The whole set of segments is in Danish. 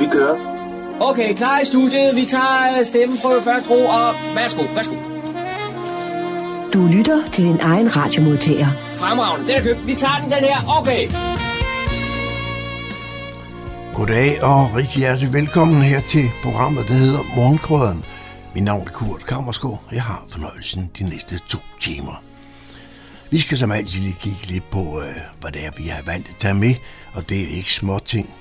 Vi kører. Okay, klar i studiet. Vi tager stemmeprøve først ro, og værsgo, værsgo. Du lytter til din egen radiomodtager. Fremragende, den er købt. Vi tager den, den her. Okay. Goddag og rigtig hjertelig velkommen her til programmet, der hedder Morgenkrøden. Mit navn er Kurt Kammerskov, og jeg har fornøjelsen de næste to timer. Vi skal som altid lige kigge lidt på, øh, hvad det er, vi har valgt at tage med, og det er ikke små ting,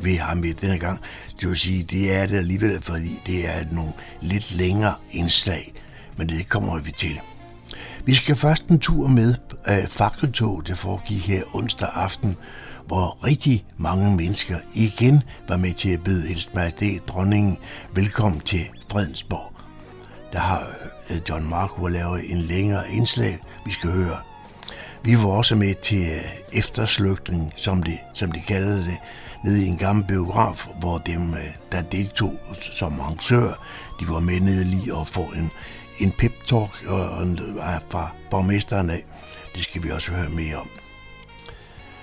vi har i denne gang. Det vil sige, det er det alligevel, fordi det er nogle lidt længere indslag, men det kommer vi til. Vi skal først en tur med øh, fakkeltog, der foregik her onsdag aften, hvor rigtig mange mennesker igen var med til at byde hendes majestæt dronningen velkommen til Fredensborg. Der har øh, John Marco lavet en længere indslag, vi skal høre. Vi var også med til øh, eftersløgtning, som de, som de kaldede det, nede i en gammel biograf, hvor dem, øh, der deltog som arrangør, de var med nede lige og få en, en pep-talk fra borgmesteren af. Det skal vi også høre mere om.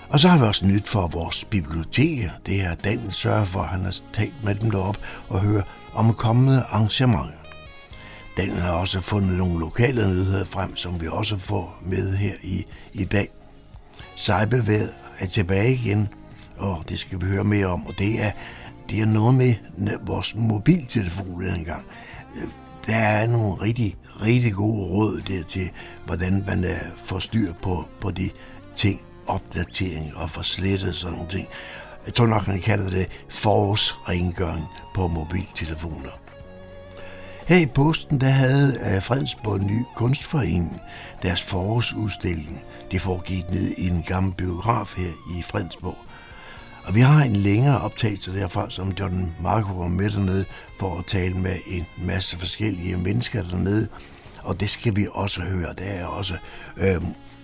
Og så har vi også nyt for vores biblioteker. Det er Dan sørger for, at han har talt med dem derop og høre om kommende arrangementer. Den har også fundet nogle lokale nyheder frem, som vi også får med her i, i dag. Sejbevæget er tilbage igen, og det skal vi høre mere om, og det er, det er noget med vores mobiltelefon den gang. Der er nogle rigtig, rigtig gode råd der til, hvordan man øh, får styr på, på de ting, opdatering og får slettet sådan nogle ting. Jeg tror nok, man kalder det forårsrengøring på mobiltelefoner. Her i posten der havde øh, Fredensborg Ny Kunstforening deres forårsudstilling. Det foregik ned i en gammel biograf her i Fredensborg. Og vi har en længere optagelse derfra, som John Marco var med dernede for at tale med en masse forskellige mennesker dernede. Og det skal vi også høre. Der er også øh,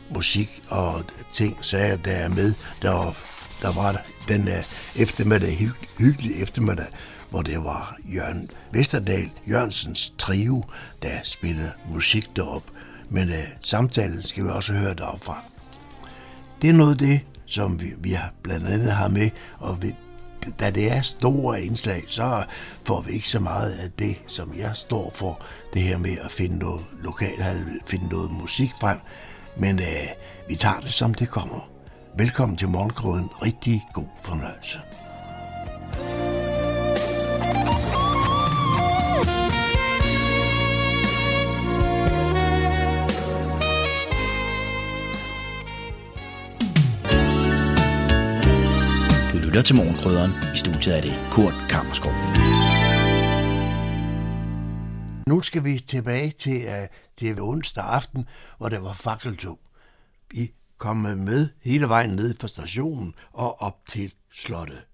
musik og ting, sager, der er med. Der, der var den der eftermiddag, hy, hyggelig eftermiddag, hvor det var Jørgen Vesterdal Jørgensens trio, der spillede musik derop. Men øh, samtalen skal vi også høre deroppe fra. Det er noget af det, som vi, vi har blandt andet har med, og vi, da det er store indslag, så får vi ikke så meget af det, som jeg står for, det her med at finde noget lokalt, finde noget musik frem, men øh, vi tager det, som det kommer. Velkommen til Morgengrøden. Rigtig god fornøjelse. Lytter til Morgenkrydderen. I studiet er det Kurt Kammerskov. Nu skal vi tilbage til, uh, til onsdag aften, hvor der var fakkeltog. Vi kom med hele vejen ned fra stationen og op til slottet.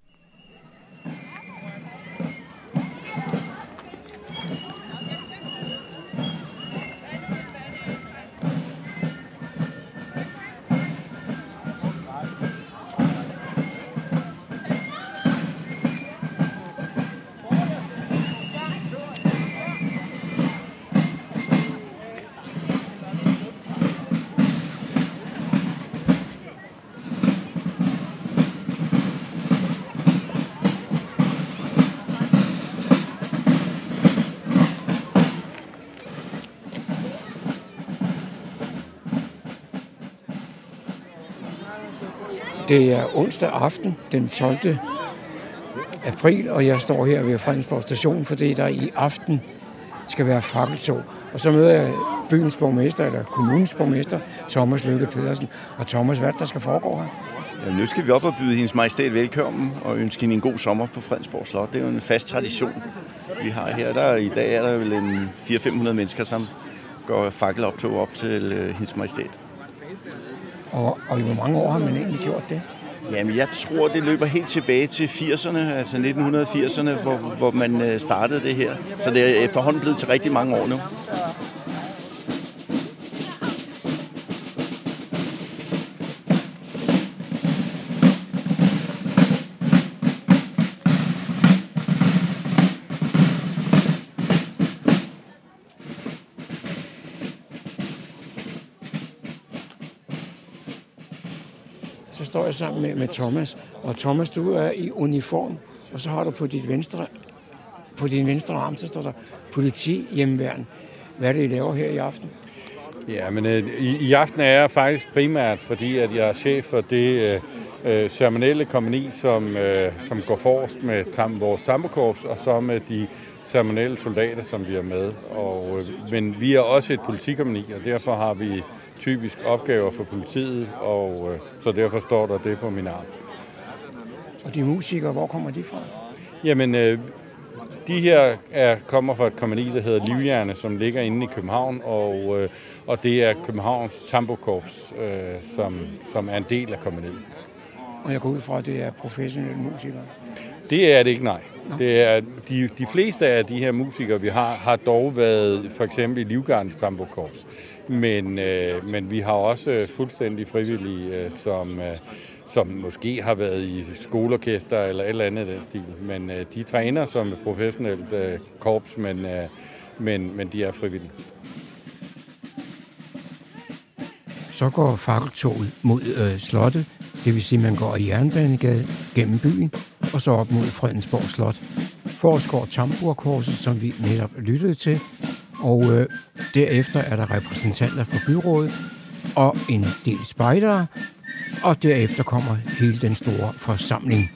Det er onsdag aften, den 12. april, og jeg står her ved Fredensborg station, fordi der i aften skal være fakkeltog. Og så møder jeg byens borgmester, eller kommunens borgmester, Thomas Lykke Pedersen. Og Thomas, hvad der skal foregå her? Ja, nu skal vi op og byde hendes majestæt velkommen og ønske hende en god sommer på Fredensborg Slot. Det er jo en fast tradition, vi har her. Der, I dag er der vel en 400-500 mennesker, som går fakkeloptog op til øh, hendes majestæt. Og, og i hvor mange år har man egentlig gjort det? Jamen, jeg tror, det løber helt tilbage til 80'erne, altså 1980'erne, hvor, hvor man øh, startede det her. Så det er efterhånden blevet til rigtig mange år nu. Jeg sammen med, med Thomas. Og Thomas, du er i uniform Og så har du på dit venstre, på din venstre arm, så står der politi hjemmeværn. Hvad er det, I laver her i aften? Ja, men øh, i, i aften er jeg faktisk primært, fordi at jeg er chef for det øh, øh, ceremonielle kompani, som, øh, som går forrest med tam, vores tamperkorps, og så med de ceremonielle soldater, som vi er med. Og, øh, men vi er også et politikompani, og derfor har vi typisk opgaver for politiet, og øh, så derfor står der det på min arm. Og de musikere, hvor kommer de fra? Jamen, øh, de her er, kommer fra et kompani, der hedder Livhjerne, som ligger inde i København, og, øh, og det er Københavns Tambokorps, øh, som, som er en del af kompaniet. Og jeg går ud fra, at det er professionelle musikere. Det er det ikke, nej. Det er, de, de fleste af de her musikere, vi har, har dog været for eksempel i Livgardens Tambokorps. Men, øh, men vi har også øh, fuldstændig frivillige, øh, som, øh, som måske har været i skoleorkester eller et eller andet af den stil. Men øh, de træner som et professionelt øh, korps, men, øh, men, men de er frivillige. Så går fakkeltoget mod øh, slottet, det vil sige, at man går i Jernbanegade gennem byen, og så op mod Fredensborg Slot. Forrest Tamburkorset, som vi netop lyttede til, og øh, derefter er der repræsentanter for byrådet og en del spejdere, og derefter kommer hele den store forsamling.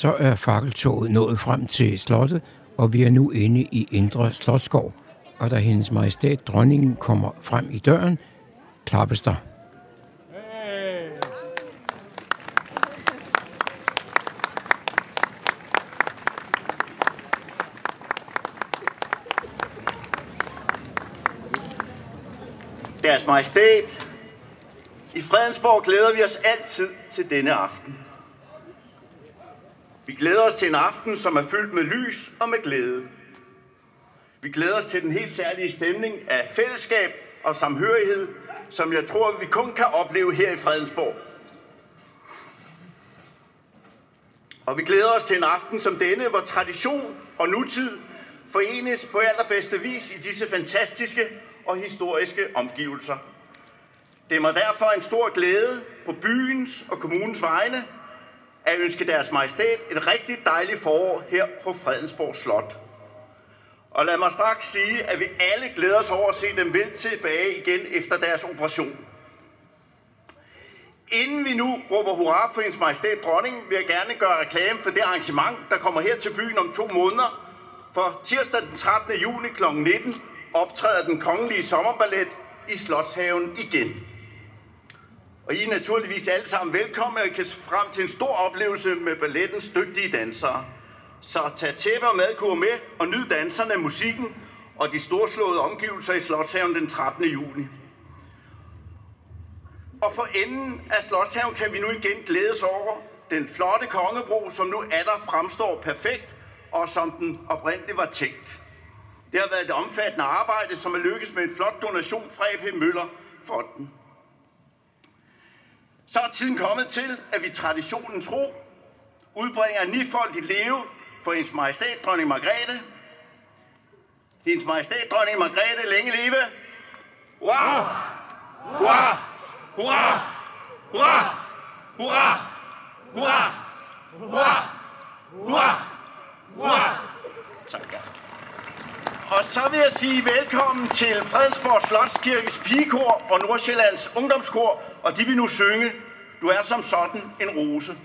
Så er fakkeltoget nået frem til slottet, og vi er nu inde i Indre Slotskov. Og da hendes majestæt dronningen kommer frem i døren, klappes der. Deres Majestæt, i Fredensborg glæder vi os altid til denne aften. Vi glæder os til en aften, som er fyldt med lys og med glæde. Vi glæder os til den helt særlige stemning af fællesskab og samhørighed, som jeg tror, vi kun kan opleve her i Fredensborg. Og vi glæder os til en aften som denne, hvor tradition og nutid forenes på allerbedste vis i disse fantastiske og historiske omgivelser. Det er mig derfor en stor glæde på byens og kommunens vegne at ønske deres majestæt et rigtig dejligt forår her på Fredensborg Slot. Og lad mig straks sige, at vi alle glæder os over at se dem vel tilbage igen efter deres operation. Inden vi nu råber hurra for hendes majestæt dronning, vil jeg gerne gøre reklame for det arrangement, der kommer her til byen om to måneder. For tirsdag den 13. juni kl. 19 optræder den kongelige sommerballet i Slotshaven igen. Og I er naturligvis alle sammen velkommen, og I kan se frem til en stor oplevelse med ballettens dygtige dansere. Så tag tæppe og madkur med og nyd danserne, musikken og de storslåede omgivelser i Slotshaven den 13. juni. Og for enden af Slotshaven kan vi nu igen glædes over den flotte kongebro, som nu atter fremstår perfekt, og som den oprindeligt var tænkt. Det har været et omfattende arbejde, som er lykkes med en flot donation fra AP Møller Fonden. Så er tiden kommet til, at vi traditionen tro udbringer nifoldigt leve for hendes majestæt, dronning Margrethe. Hendes majestæt, dronning Margrethe, længe leve. Hurra! Hurra! Hurra! Hurra! Hurra! Hurra! Hurra! Hurra! Hurra! Tak. Og så vil jeg sige velkommen til Fredensborg Slotskirkes pigekor og Nordsjællands Ungdomskor, og de vil nu synge Du er som sådan en rose.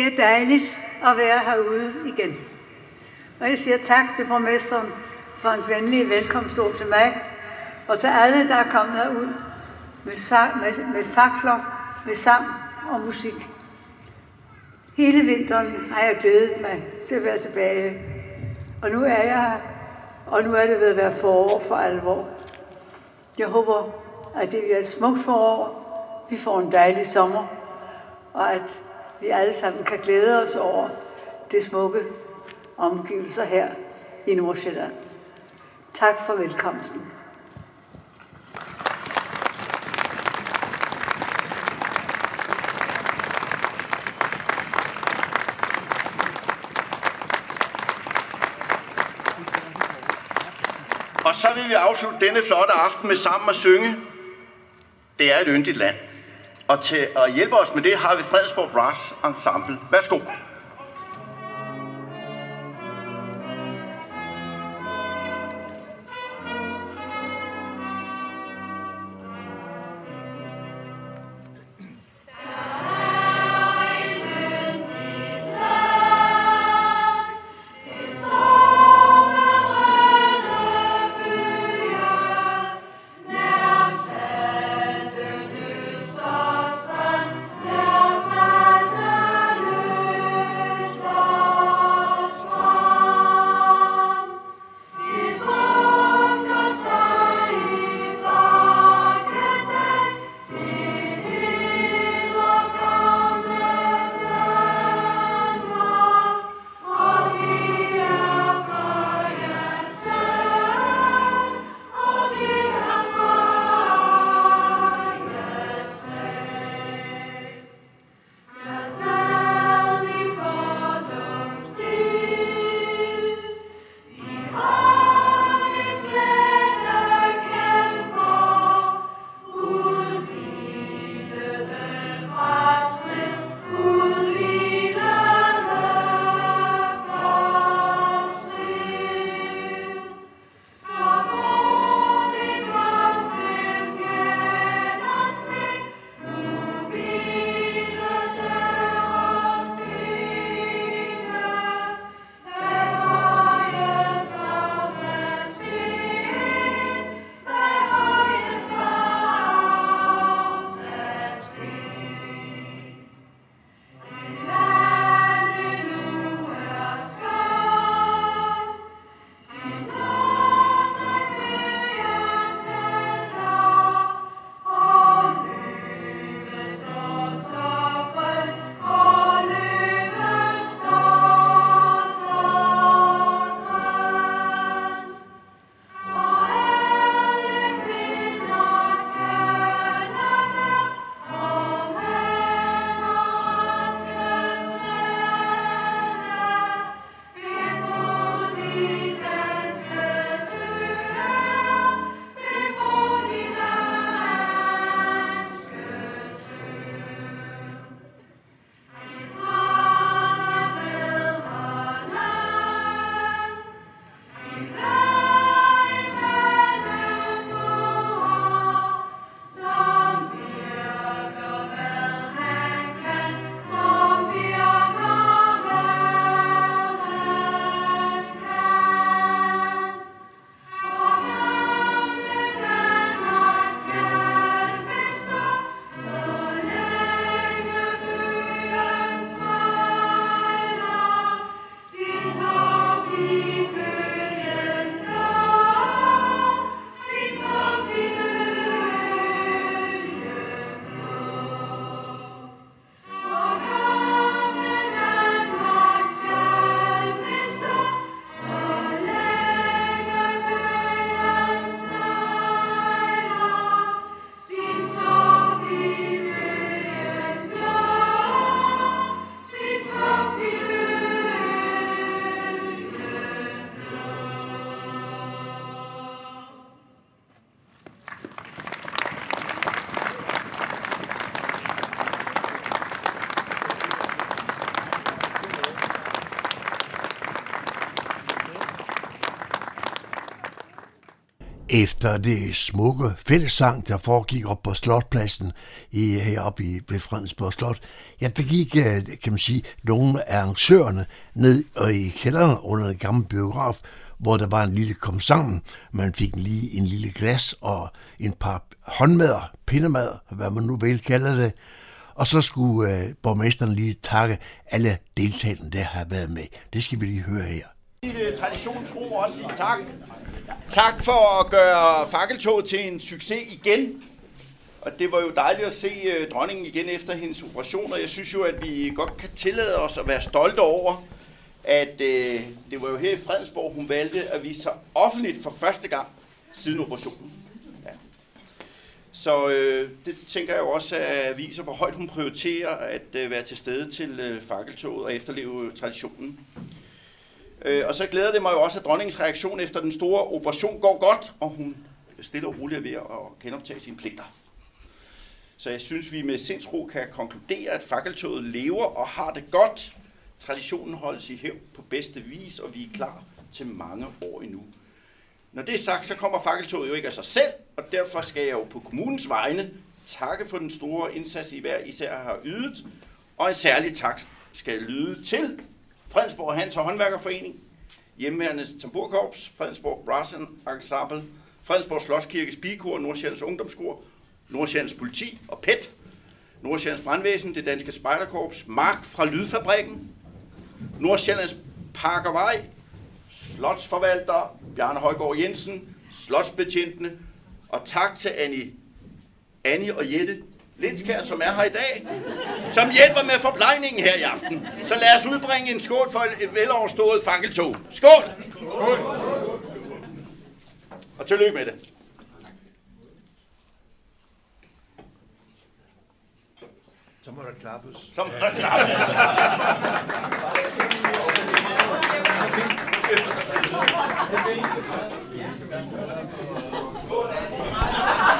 Det er dejligt at være herude igen. Og jeg siger tak til borgmesteren for hans venlige velkomstord til mig, og til alle, der er kommet herud med, sang, med, med fakler, med sang og musik. Hele vinteren har jeg glædet mig til at være tilbage. Og nu er jeg her, og nu er det ved at være forår for alvor. Jeg håber, at det bliver et smukt forår. Vi får en dejlig sommer, og at vi alle sammen kan glæde os over det smukke omgivelser her i Nordsjælland. Tak for velkomsten. Og så vil vi afslutte denne flotte aften med sammen at synge. Det er et yndigt land. Og til at hjælpe os med det har vi Fredensborg Brass Ensemble. Værsgo. Efter det smukke fællessang, der foregik op på Slotpladsen i, heroppe i, ved Fredensborg Slot, ja, der gik, øh, kan man sige, nogle af arrangørerne ned og i kælderen under en gammel biograf, hvor der var en lille kom sammen. Man fik lige en lille glas og en par håndmader, pindemad, hvad man nu vil kalde det. Og så skulle øh, borgmesteren lige takke alle deltagerne, der har været med. Det skal vi lige høre her. Tradition tro også sige tak. Tak for at gøre fakkeltoget til en succes igen. Og det var jo dejligt at se øh, dronningen igen efter hendes operation, og jeg synes jo, at vi godt kan tillade os at være stolte over, at øh, det var jo her i Fredensborg, hun valgte at vise sig offentligt for første gang siden operationen. Ja. Så øh, det tænker jeg jo også at viser, hvor højt hun prioriterer at øh, være til stede til øh, fakkeltoget og efterleve traditionen. Øh, og så glæder det mig jo også, at dronningens reaktion efter den store operation går godt, og hun stille og roligt er ved at genoptage sine pligter. Så jeg synes, vi med sindsro kan konkludere, at fakkeltoget lever og har det godt. Traditionen holdes i hævd på bedste vis, og vi er klar til mange år endnu. Når det er sagt, så kommer fakkeltoget jo ikke af sig selv, og derfor skal jeg jo på kommunens vegne takke for den store indsats, I hver især har ydet, og en særlig tak skal lyde til Fredensborg Hans og Håndværkerforening, Hjemmeværende Tamburkorps, Fredensborg Brass Ensemble, Fredensborg Slotskirke Pigekor, Nordsjællands Ungdomskor, Nordsjællands Politi og PET, Nordsjællands Brandvæsen, det danske Spejderkorps, Mark fra Lydfabrikken, Nordsjællands Parkervej, Slotsforvalter, Bjarne Højgaard Jensen, Slotsbetjentene, og tak til Annie, Annie og Jette Lindskær, som er her i dag, som hjælper med forplejningen her i aften. Så lad os udbringe en skål for et veloverstået fakkeltog. Skål! Skål! Og tillykke med det. Så må der klappes. Så må der klappes.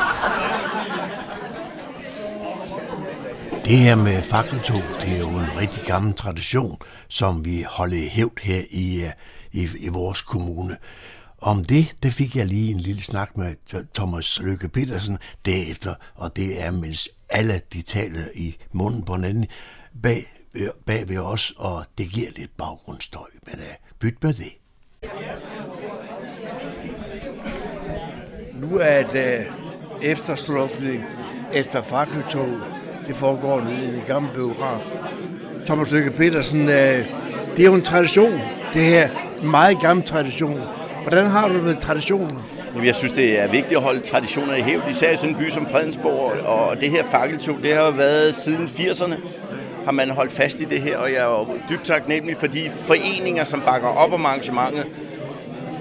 Det her med fakkeltog, det er jo en rigtig gammel tradition, som vi holder i hævd her i, øh, i, i vores kommune. Om det, det fik jeg lige en lille snak med Thomas Lykke Petersen derefter, og det er, mens alle de taler i munden på hinanden bag, øh, bag ved os, og det giver lidt baggrundsstøj, men uh, byt med det. Nu er det efterslukning efter fakkeltoget det foregår i den gamle biograf. Thomas Lykke Petersen, øh, det er jo en tradition, det her. En meget gammel tradition. Hvordan har du det med traditioner? Jamen, jeg synes, det er vigtigt at holde traditioner i hævd, især i sådan en by som Fredensborg. Og det her fakkeltog, det har været siden 80'erne har man holdt fast i det her, og jeg er dybt taknemmelig for de foreninger, som bakker op om arrangementet,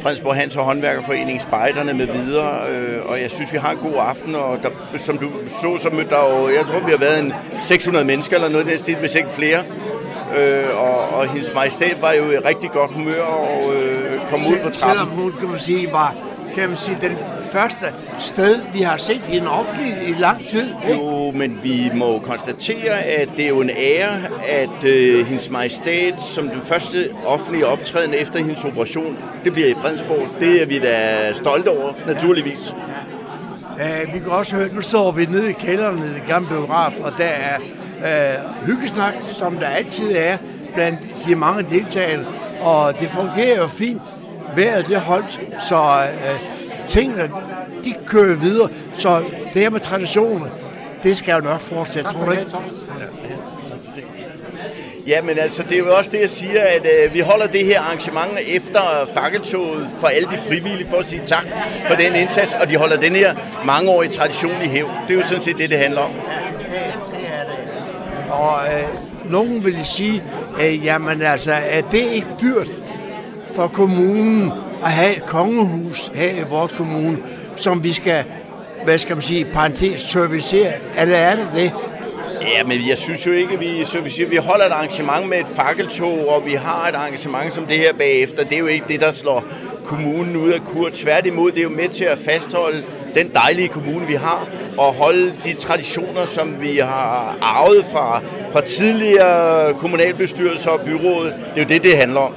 Fredensborg Hans og Håndværkerforening, Spejderne med videre, øh, og jeg synes, vi har en god aften, og der, som du så, så mødte der jo, jeg tror, vi har været en 600 mennesker eller noget i den stil, hvis ikke flere. Øh, og, og hendes majestæt var jo i rigtig godt humør og øh, kom ud på trappen. Selvom hun, kan man sige, var kan man sige, den første sted, vi har set i en offentlig i lang tid. Ikke? Jo, men vi må konstatere, at det er jo en ære, at øh, hendes majestæt som den første offentlige optræden efter hendes operation, det bliver i Fredensborg. Det er vi da stolte over, naturligvis. Ja. Uh, vi kan også høre, nu står vi nede i kælderen i det gamle biograf, og der er uh, hyggesnak, som der altid er blandt de mange deltagere, og det fungerer jo fint. Vejret det holdt, så uh, tingene, de kører videre. Så det her med traditioner, det skal jo nok fortsætte, tror du ikke? Ja, men altså, det er jo også det, jeg siger, at øh, vi holder det her arrangement efter fakkeltoget for alle de frivillige for at sige tak for den indsats, og de holder den her mangeårige tradition i hæv. Det er jo sådan set det, det handler om. Ja, det er det. Og øh, nogen vil sige, øh, jamen altså, er det ikke dyrt for kommunen at have et kongehus her i vores kommune, som vi skal, hvad skal man sige, parentes servicere? Eller er det det? Ja, men jeg synes jo ikke, vi, så vi, siger, vi holder et arrangement med et fakkeltog, og vi har et arrangement som det her bagefter. Det er jo ikke det, der slår kommunen ud af kur. Tværtimod, det er jo med til at fastholde den dejlige kommune, vi har, og holde de traditioner, som vi har arvet fra, fra tidligere kommunalbestyrelser og byråd. Det er jo det, det handler om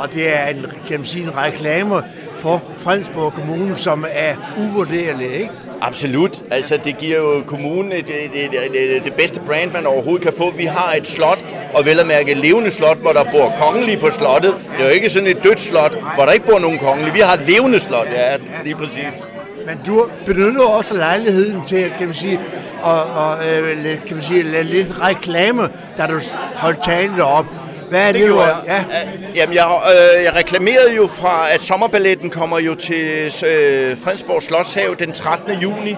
og det er en, kan man sige, en reklame for Fredensborg Kommune, som er uvurderlig, ikke? Absolut. Altså, det giver jo kommunen et, et, et, et, det bedste brand, man overhovedet kan få. Vi har et slot, og vel at mærke et levende slot, hvor der bor kongelige på slottet. Det er jo ikke sådan et dødt slot, hvor der ikke bor nogen kongelige. Vi har et levende slot, ja, lige præcis. Men du benytter også lejligheden til, kan man sige, og, og øh, lidt, kan man sige, lidt, reklame, da du holdt talen derop. Hvad er det, det du jeg. Ja. Jamen, jeg, øh, jeg reklamerede jo fra, at sommerballetten kommer jo til øh, Fredensborg Slotshave den 13. juni.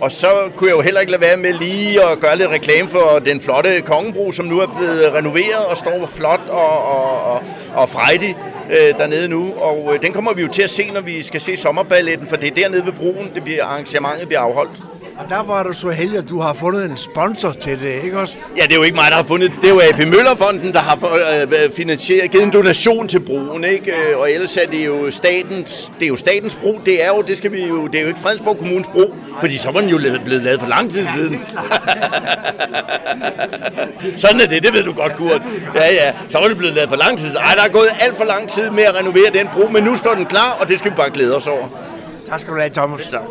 Og så kunne jeg jo heller ikke lade være med lige at gøre lidt reklame for den flotte kongebro, som nu er blevet renoveret og står flot og, og, og, og frejdig øh, dernede nu. Og øh, den kommer vi jo til at se, når vi skal se sommerballetten, for det er dernede ved broen, det bliver, arrangementet bliver afholdt. Og der var du så heldig, at du har fundet en sponsor til det, ikke også? Ja, det er jo ikke mig, der har fundet det. Det er jo AP Møllerfonden, der har øh, finansieret, givet en donation til broen, ikke? Øh, og ellers er det jo statens, det er jo statens bro. Det er jo, det skal vi jo, det er jo ikke Fredensborg Kommunes bro, fordi så var den jo blevet lavet for lang tid siden. Sådan er det, det ved du godt, Kurt. Ja, ja, så var det blevet lavet for lang tid. Ej, der er gået alt for lang tid med at renovere den bro, men nu står den klar, og det skal vi bare glæde os over. Tak skal du have, Thomas. Tak.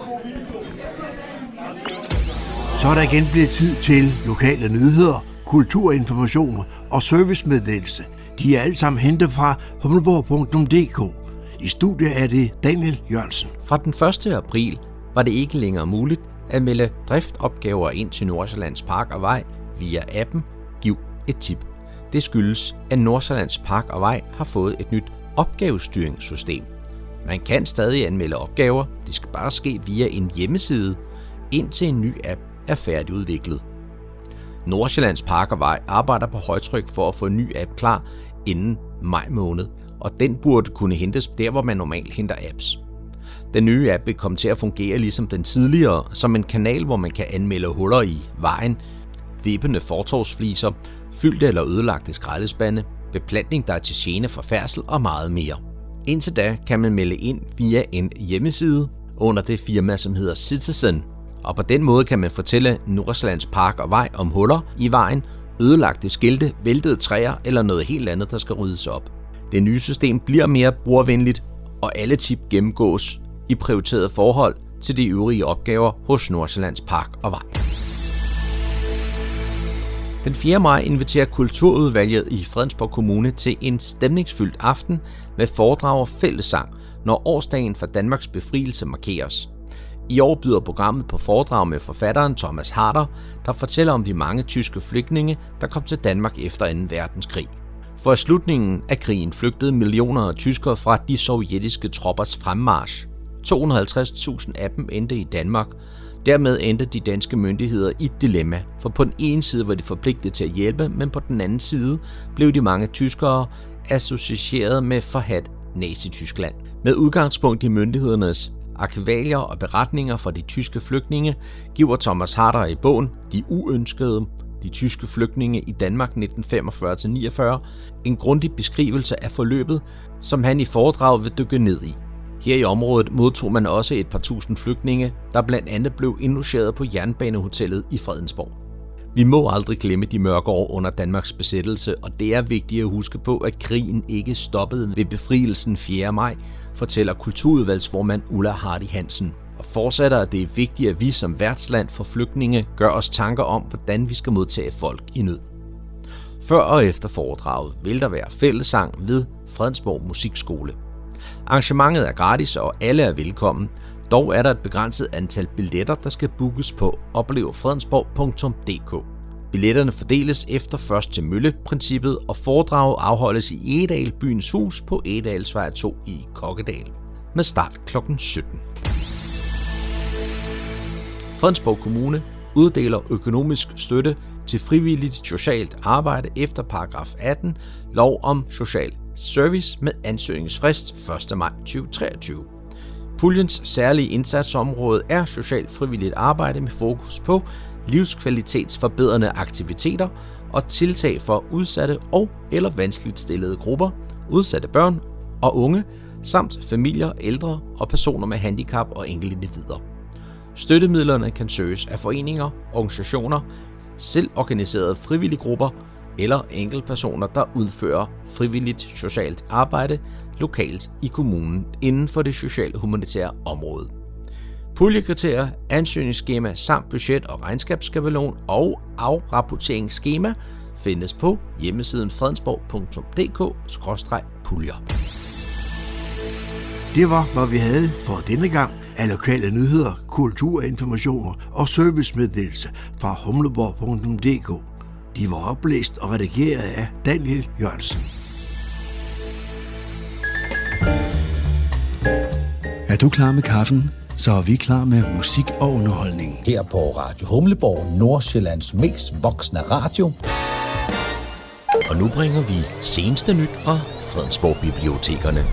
Så er der igen blevet tid til lokale nyheder, kulturinformationer og servicemeddelelse. De er alle sammen hentet fra humleborg.dk. I studiet er det Daniel Jørgensen. Fra den 1. april var det ikke længere muligt at melde driftopgaver ind til Nordsjællands Park og Vej via appen Giv et tip. Det skyldes, at Nordsjællands Park og Vej har fået et nyt opgavestyringssystem. Man kan stadig anmelde opgaver, det skal bare ske via en hjemmeside, indtil en ny app er færdigudviklet. Nordsjællands Park og Vej arbejder på højtryk for at få en ny app klar inden maj måned, og den burde kunne hentes der, hvor man normalt henter apps. Den nye app vil komme til at fungere ligesom den tidligere, som en kanal, hvor man kan anmelde huller i vejen, vippende fortovsfliser, fyldte eller ødelagte skraldespande, beplantning, der er til gene for færdsel og meget mere. Indtil da kan man melde ind via en hjemmeside under det firma, som hedder Citizen, og på den måde kan man fortælle Nordsjællands Park og Vej om huller i vejen, ødelagte skilte, væltede træer eller noget helt andet, der skal ryddes op. Det nye system bliver mere brugervenligt, og alle tip gennemgås i prioriteret forhold til de øvrige opgaver hos Nordsjællands Park og Vej. Den 4. maj inviterer Kulturudvalget i Fredensborg Kommune til en stemningsfyldt aften med foredrag og fællesang, når årsdagen for Danmarks befrielse markeres. I år byder programmet på foredrag med forfatteren Thomas Harder, der fortæller om de mange tyske flygtninge, der kom til Danmark efter 2. verdenskrig. For slutningen af krigen flygtede millioner af tyskere fra de sovjetiske troppers fremmarsch. 250.000 af dem endte i Danmark. Dermed endte de danske myndigheder i et dilemma, for på den ene side var de forpligtet til at hjælpe, men på den anden side blev de mange tyskere associeret med forhat Nazi-Tyskland. Med udgangspunkt i myndighedernes arkivalier og beretninger fra de tyske flygtninge giver Thomas Harder i bogen De uønskede, de tyske flygtninge i Danmark 1945-49, en grundig beskrivelse af forløbet, som han i foredraget vil dykke ned i. Her i området modtog man også et par tusind flygtninge, der blandt andet blev indlogeret på Jernbanehotellet i Fredensborg. Vi må aldrig glemme de mørke år under Danmarks besættelse, og det er vigtigt at huske på, at krigen ikke stoppede ved befrielsen 4. maj, fortæller kulturudvalgsformand Ulla Hardy Hansen. Og fortsætter, at det er vigtigt, at vi som værtsland for flygtninge gør os tanker om, hvordan vi skal modtage folk i nød. Før og efter foredraget vil der være fællesang ved Fredensborg Musikskole. Arrangementet er gratis, og alle er velkommen. Dog er der et begrænset antal billetter, der skal bookes på oplevefredensborg.dk. Billetterne fordeles efter først til mølle-princippet, og foredraget afholdes i Edal Byens Hus på Edalsvej 2 i Kokkedal med start kl. 17. Fredensborg Kommune uddeler økonomisk støtte til frivilligt socialt arbejde efter paragraf 18 lov om social service med ansøgningsfrist 1. maj 2023. Puljens særlige indsatsområde er socialt frivilligt arbejde med fokus på livskvalitetsforbedrende aktiviteter og tiltag for udsatte og eller vanskeligt stillede grupper, udsatte børn og unge, samt familier, ældre og personer med handicap og enkeltindivider. Støttemidlerne kan søges af foreninger, organisationer, selvorganiserede frivillige grupper eller enkeltpersoner, der udfører frivilligt socialt arbejde, lokalt i kommunen inden for det sociale humanitære område. Puljekriterier, ansøgningsskema samt budget- og regnskabsskabelon og afrapporteringsskema findes på hjemmesiden fredensborg.dk-puljer. Det var, hvad vi havde for denne gang af lokale nyheder, kulturinformationer og servicemeddelelse fra humleborg.dk. De var oplæst og redigeret af Daniel Jørgensen. Er du klar med kaffen? Så er vi klar med musik og underholdning. Her på Radio Humleborg, Nordsjællands mest voksne radio. Og nu bringer vi seneste nyt fra Fredensborg Bibliotekerne.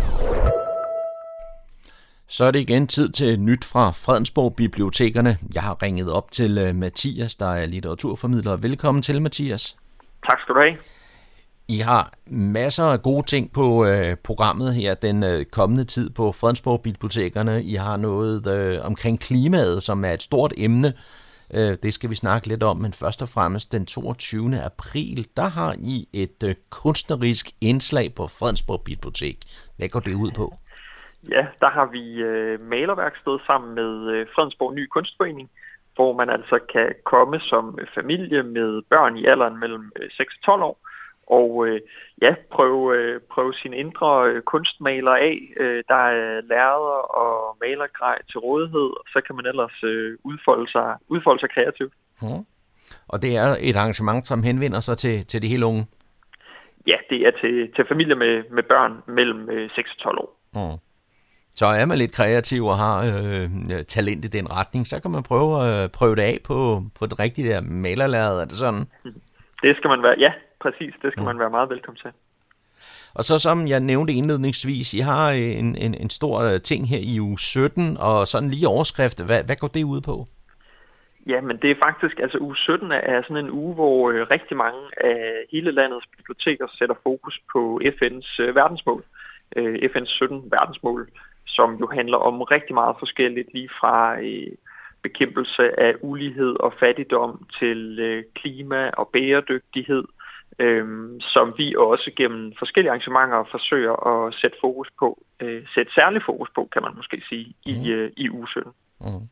Så er det igen tid til nyt fra Fredensborg Bibliotekerne. Jeg har ringet op til øh, Mathias, der er litteraturformidler. Velkommen til, Mathias. Tak skal du have. I har masser af gode ting på øh, programmet her den øh, kommende tid på Fredensborg Bibliotekerne. I har noget øh, omkring klimaet, som er et stort emne. Øh, det skal vi snakke lidt om, men først og fremmest den 22. april, der har I et øh, kunstnerisk indslag på Fredensborg Bibliotek. Hvad går det ud på? Ja, der har vi øh, malerværksted sammen med øh, Fredensborg Ny Kunstforening, hvor man altså kan komme som familie med børn i alderen mellem øh, 6 og 12 år, og øh, ja, prøve, øh, prøve sine indre øh, kunstmaler af. Øh, der er lærere og malergrej til rådighed, og så kan man ellers øh, udfolde, sig, udfolde sig kreativt. Hmm. Og det er et arrangement, som henvender sig til, til de helt unge? Ja, det er til, til familier med, med børn mellem øh, 6 og 12 år. Hmm. Så er man lidt kreativ og har øh, talent i den retning, så kan man prøve, øh, prøve det af på, på det rigtige der malerlæret, er det sådan? Det skal man være, ja, præcis, det skal man være meget velkommen til. Og så som jeg nævnte indledningsvis, I har en, en, en stor ting her i uge 17, og sådan lige overskrift, hvad, hvad går det ud på? Ja, men det er faktisk, altså uge 17 er sådan en uge, hvor øh, rigtig mange af hele landets biblioteker sætter fokus på FN's øh, verdensmål. Øh, FN's 17 verdensmål, som jo handler om rigtig meget forskelligt, lige fra øh, bekæmpelse af ulighed og fattigdom til øh, klima og bæredygtighed, øh, som vi også gennem forskellige arrangementer forsøger at sætte fokus på, øh, sætte særlig fokus på, kan man måske sige, i, mm. øh, i uge 17. Mm.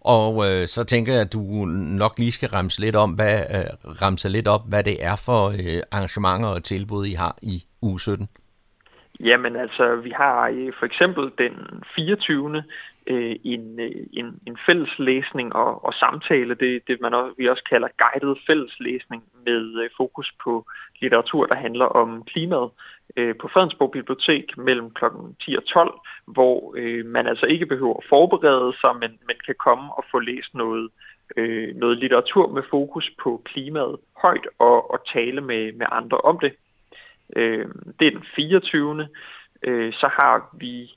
Og øh, så tænker jeg, at du nok lige skal ramse lidt om, hvad, øh, ramse lidt op, hvad det er for øh, arrangementer og tilbud, I har i uge 17. Jamen altså, vi har øh, for eksempel den 24. Øh, en, øh, en, en fælles læsning og, og samtale, det, det man også, vi også kalder guided fælles læsning med øh, fokus på litteratur, der handler om klimaet øh, på Fredensborg Bibliotek mellem kl. 10 og 12, hvor øh, man altså ikke behøver at forberede sig, men, men kan komme og få læst noget, øh, noget litteratur med fokus på klimaet højt og, og tale med, med andre om det. Øh, det er den 24. Øh, så har vi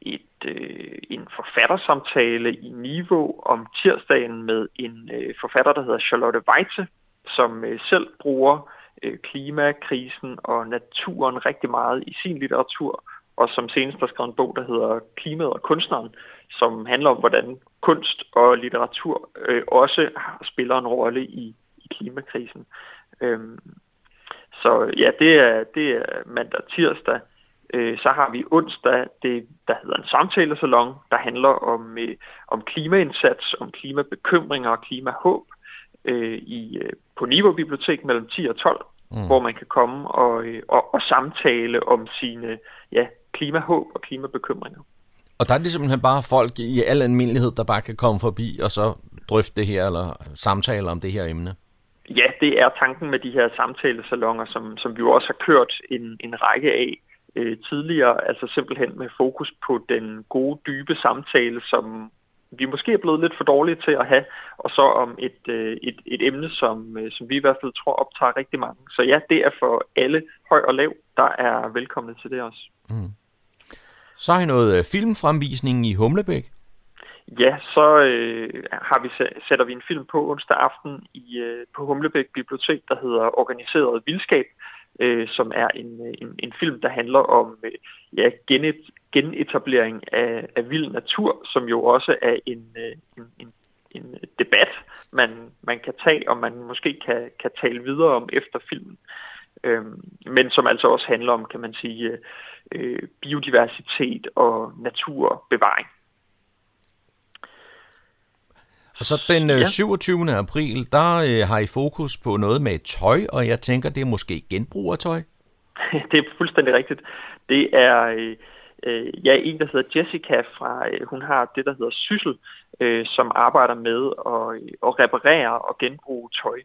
et, øh, en forfattersamtale i Niveau om tirsdagen med en øh, forfatter, der hedder Charlotte Weitze, som øh, selv bruger øh, klimakrisen og naturen rigtig meget i sin litteratur, og som senest har skrevet en bog, der hedder Klimaet og kunstneren, som handler om, hvordan kunst og litteratur øh, også spiller en rolle i, i klimakrisen. Øhm, så ja, det er, det er mandag tirsdag. Øh, så har vi onsdag, det, der hedder en samtalesalon, der handler om, øh, om klimaindsats, om klimabekymringer og klimahåb øh, i, øh, på Niveau Bibliotek mellem 10 og 12, mm. hvor man kan komme og, øh, og, og samtale om sine ja, klimahåb og klimabekymringer. Og der er det simpelthen bare folk i al almindelighed, der bare kan komme forbi og så drøfte det her, eller samtale om det her emne? Ja, det er tanken med de her samtalesalonger, som, som vi jo også har kørt en, en række af øh, tidligere, altså simpelthen med fokus på den gode, dybe samtale, som vi måske er blevet lidt for dårlige til at have, og så om et, øh, et, et emne, som, øh, som vi i hvert fald tror optager rigtig mange. Så ja, det er for alle høj og lav, der er velkomne til det også. Mm. Så har I noget øh, filmfremvisning i Humlebæk? Ja, så øh, har vi, sætter vi en film på onsdag aften i, øh, på Humlebæk Bibliotek, der hedder Organiseret Vildskab, øh, som er en, øh, en, en film, der handler om øh, ja, genet, genetablering af, af vild natur, som jo også er en, øh, en, en, en debat, man, man kan tage, og man måske kan, kan tale videre om efter filmen. øh, men som altså også handler om, kan man sige, øh, øh biodiversitet og naturbevaring. Og så den øh, 27. april, der øh, har I fokus på noget med tøj, og jeg tænker, det er måske genbrug af tøj? det er fuldstændig rigtigt. Det er øh, øh, ja, en, der hedder Jessica fra, øh, hun har det, der hedder Syssel, øh, som arbejder med at, at reparere og genbruge tøj,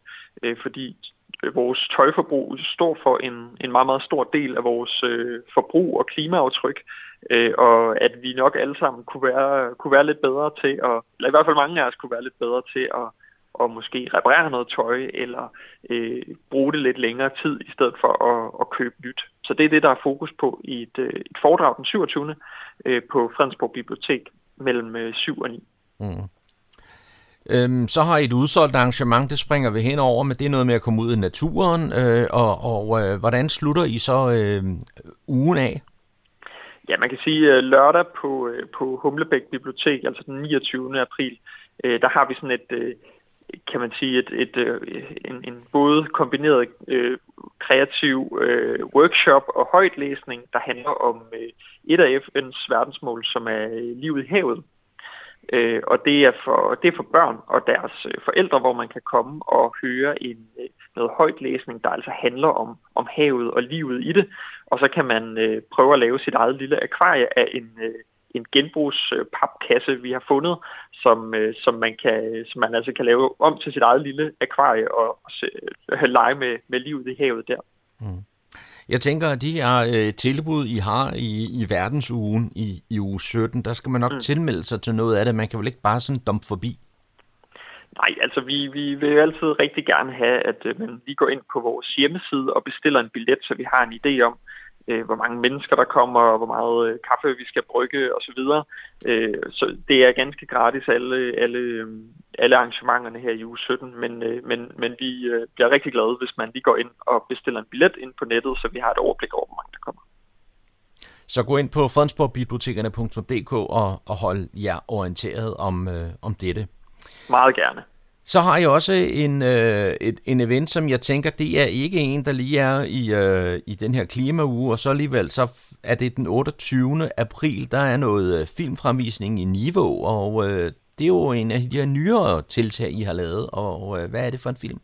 øh, fordi Øh, vores tøjforbrug står for en, en meget, meget stor del af vores øh, forbrug og klimaaftryk, øh, og at vi nok alle sammen kunne være, kunne være lidt bedre til, at, eller i hvert fald mange af os kunne være lidt bedre til at, at måske reparere noget tøj, eller øh, bruge det lidt længere tid, i stedet for at, at købe nyt. Så det er det, der er fokus på i et, øh, et foredrag den 27. Øh, på Fredensborg Bibliotek mellem øh, 7 og 9. Mm. Øhm, så har I et udsolgt arrangement, det springer vi hen over, men det er noget med at komme ud i naturen, øh, og, og øh, hvordan slutter I så øh, ugen af? Ja, man kan sige øh, lørdag på, øh, på Humlebæk Bibliotek, altså den 29. april, øh, der har vi sådan et, øh, kan man sige, et, et, øh, en, en både kombineret øh, kreativ øh, workshop og højtlæsning, der handler om øh, et af FN's verdensmål, som er øh, livet i havet. Øh, og det er, for, det er for børn og deres øh, forældre, hvor man kan komme og høre en, øh, noget højtlæsning, der altså handler om, om havet og livet i det. Og så kan man øh, prøve at lave sit eget lille akvarie af en, øh, en genbrugspapkasse, øh, vi har fundet, som, øh, som, man kan, som man altså kan lave om til sit eget lille akvarie og, og se, øh, lege med, med livet i havet der. Mm. Jeg tænker, at de her øh, tilbud, I har i, i verdensugen i, i uge 17, der skal man nok mm. tilmelde sig til noget af det. Man kan vel ikke bare sådan dumpe forbi? Nej, altså vi, vi vil altid rigtig gerne have, at øh, man lige går ind på vores hjemmeside og bestiller en billet, så vi har en idé om, øh, hvor mange mennesker der kommer, og hvor meget øh, kaffe vi skal brygge osv. Øh, så det er ganske gratis alle, alle, øh, alle arrangementerne her i uge 17, men, øh, men, men vi øh, bliver rigtig glade, hvis man lige går ind og bestiller en billet ind på nettet, så vi har et overblik over, hvor mange der kommer. Så gå ind på fredensborgbibliotekerne.dk og, og hold jer orienteret om, øh, om dette. Meget gerne. Så har jeg også en, øh, et, en event, som jeg tænker, det er ikke en, der lige er i, øh, i den her klimauge, og så alligevel så er det den 28. april, der er noget øh, filmfremvisning i Niveau, og øh, det er jo en af de her nyere tiltag, I har lavet, og øh, hvad er det for en film?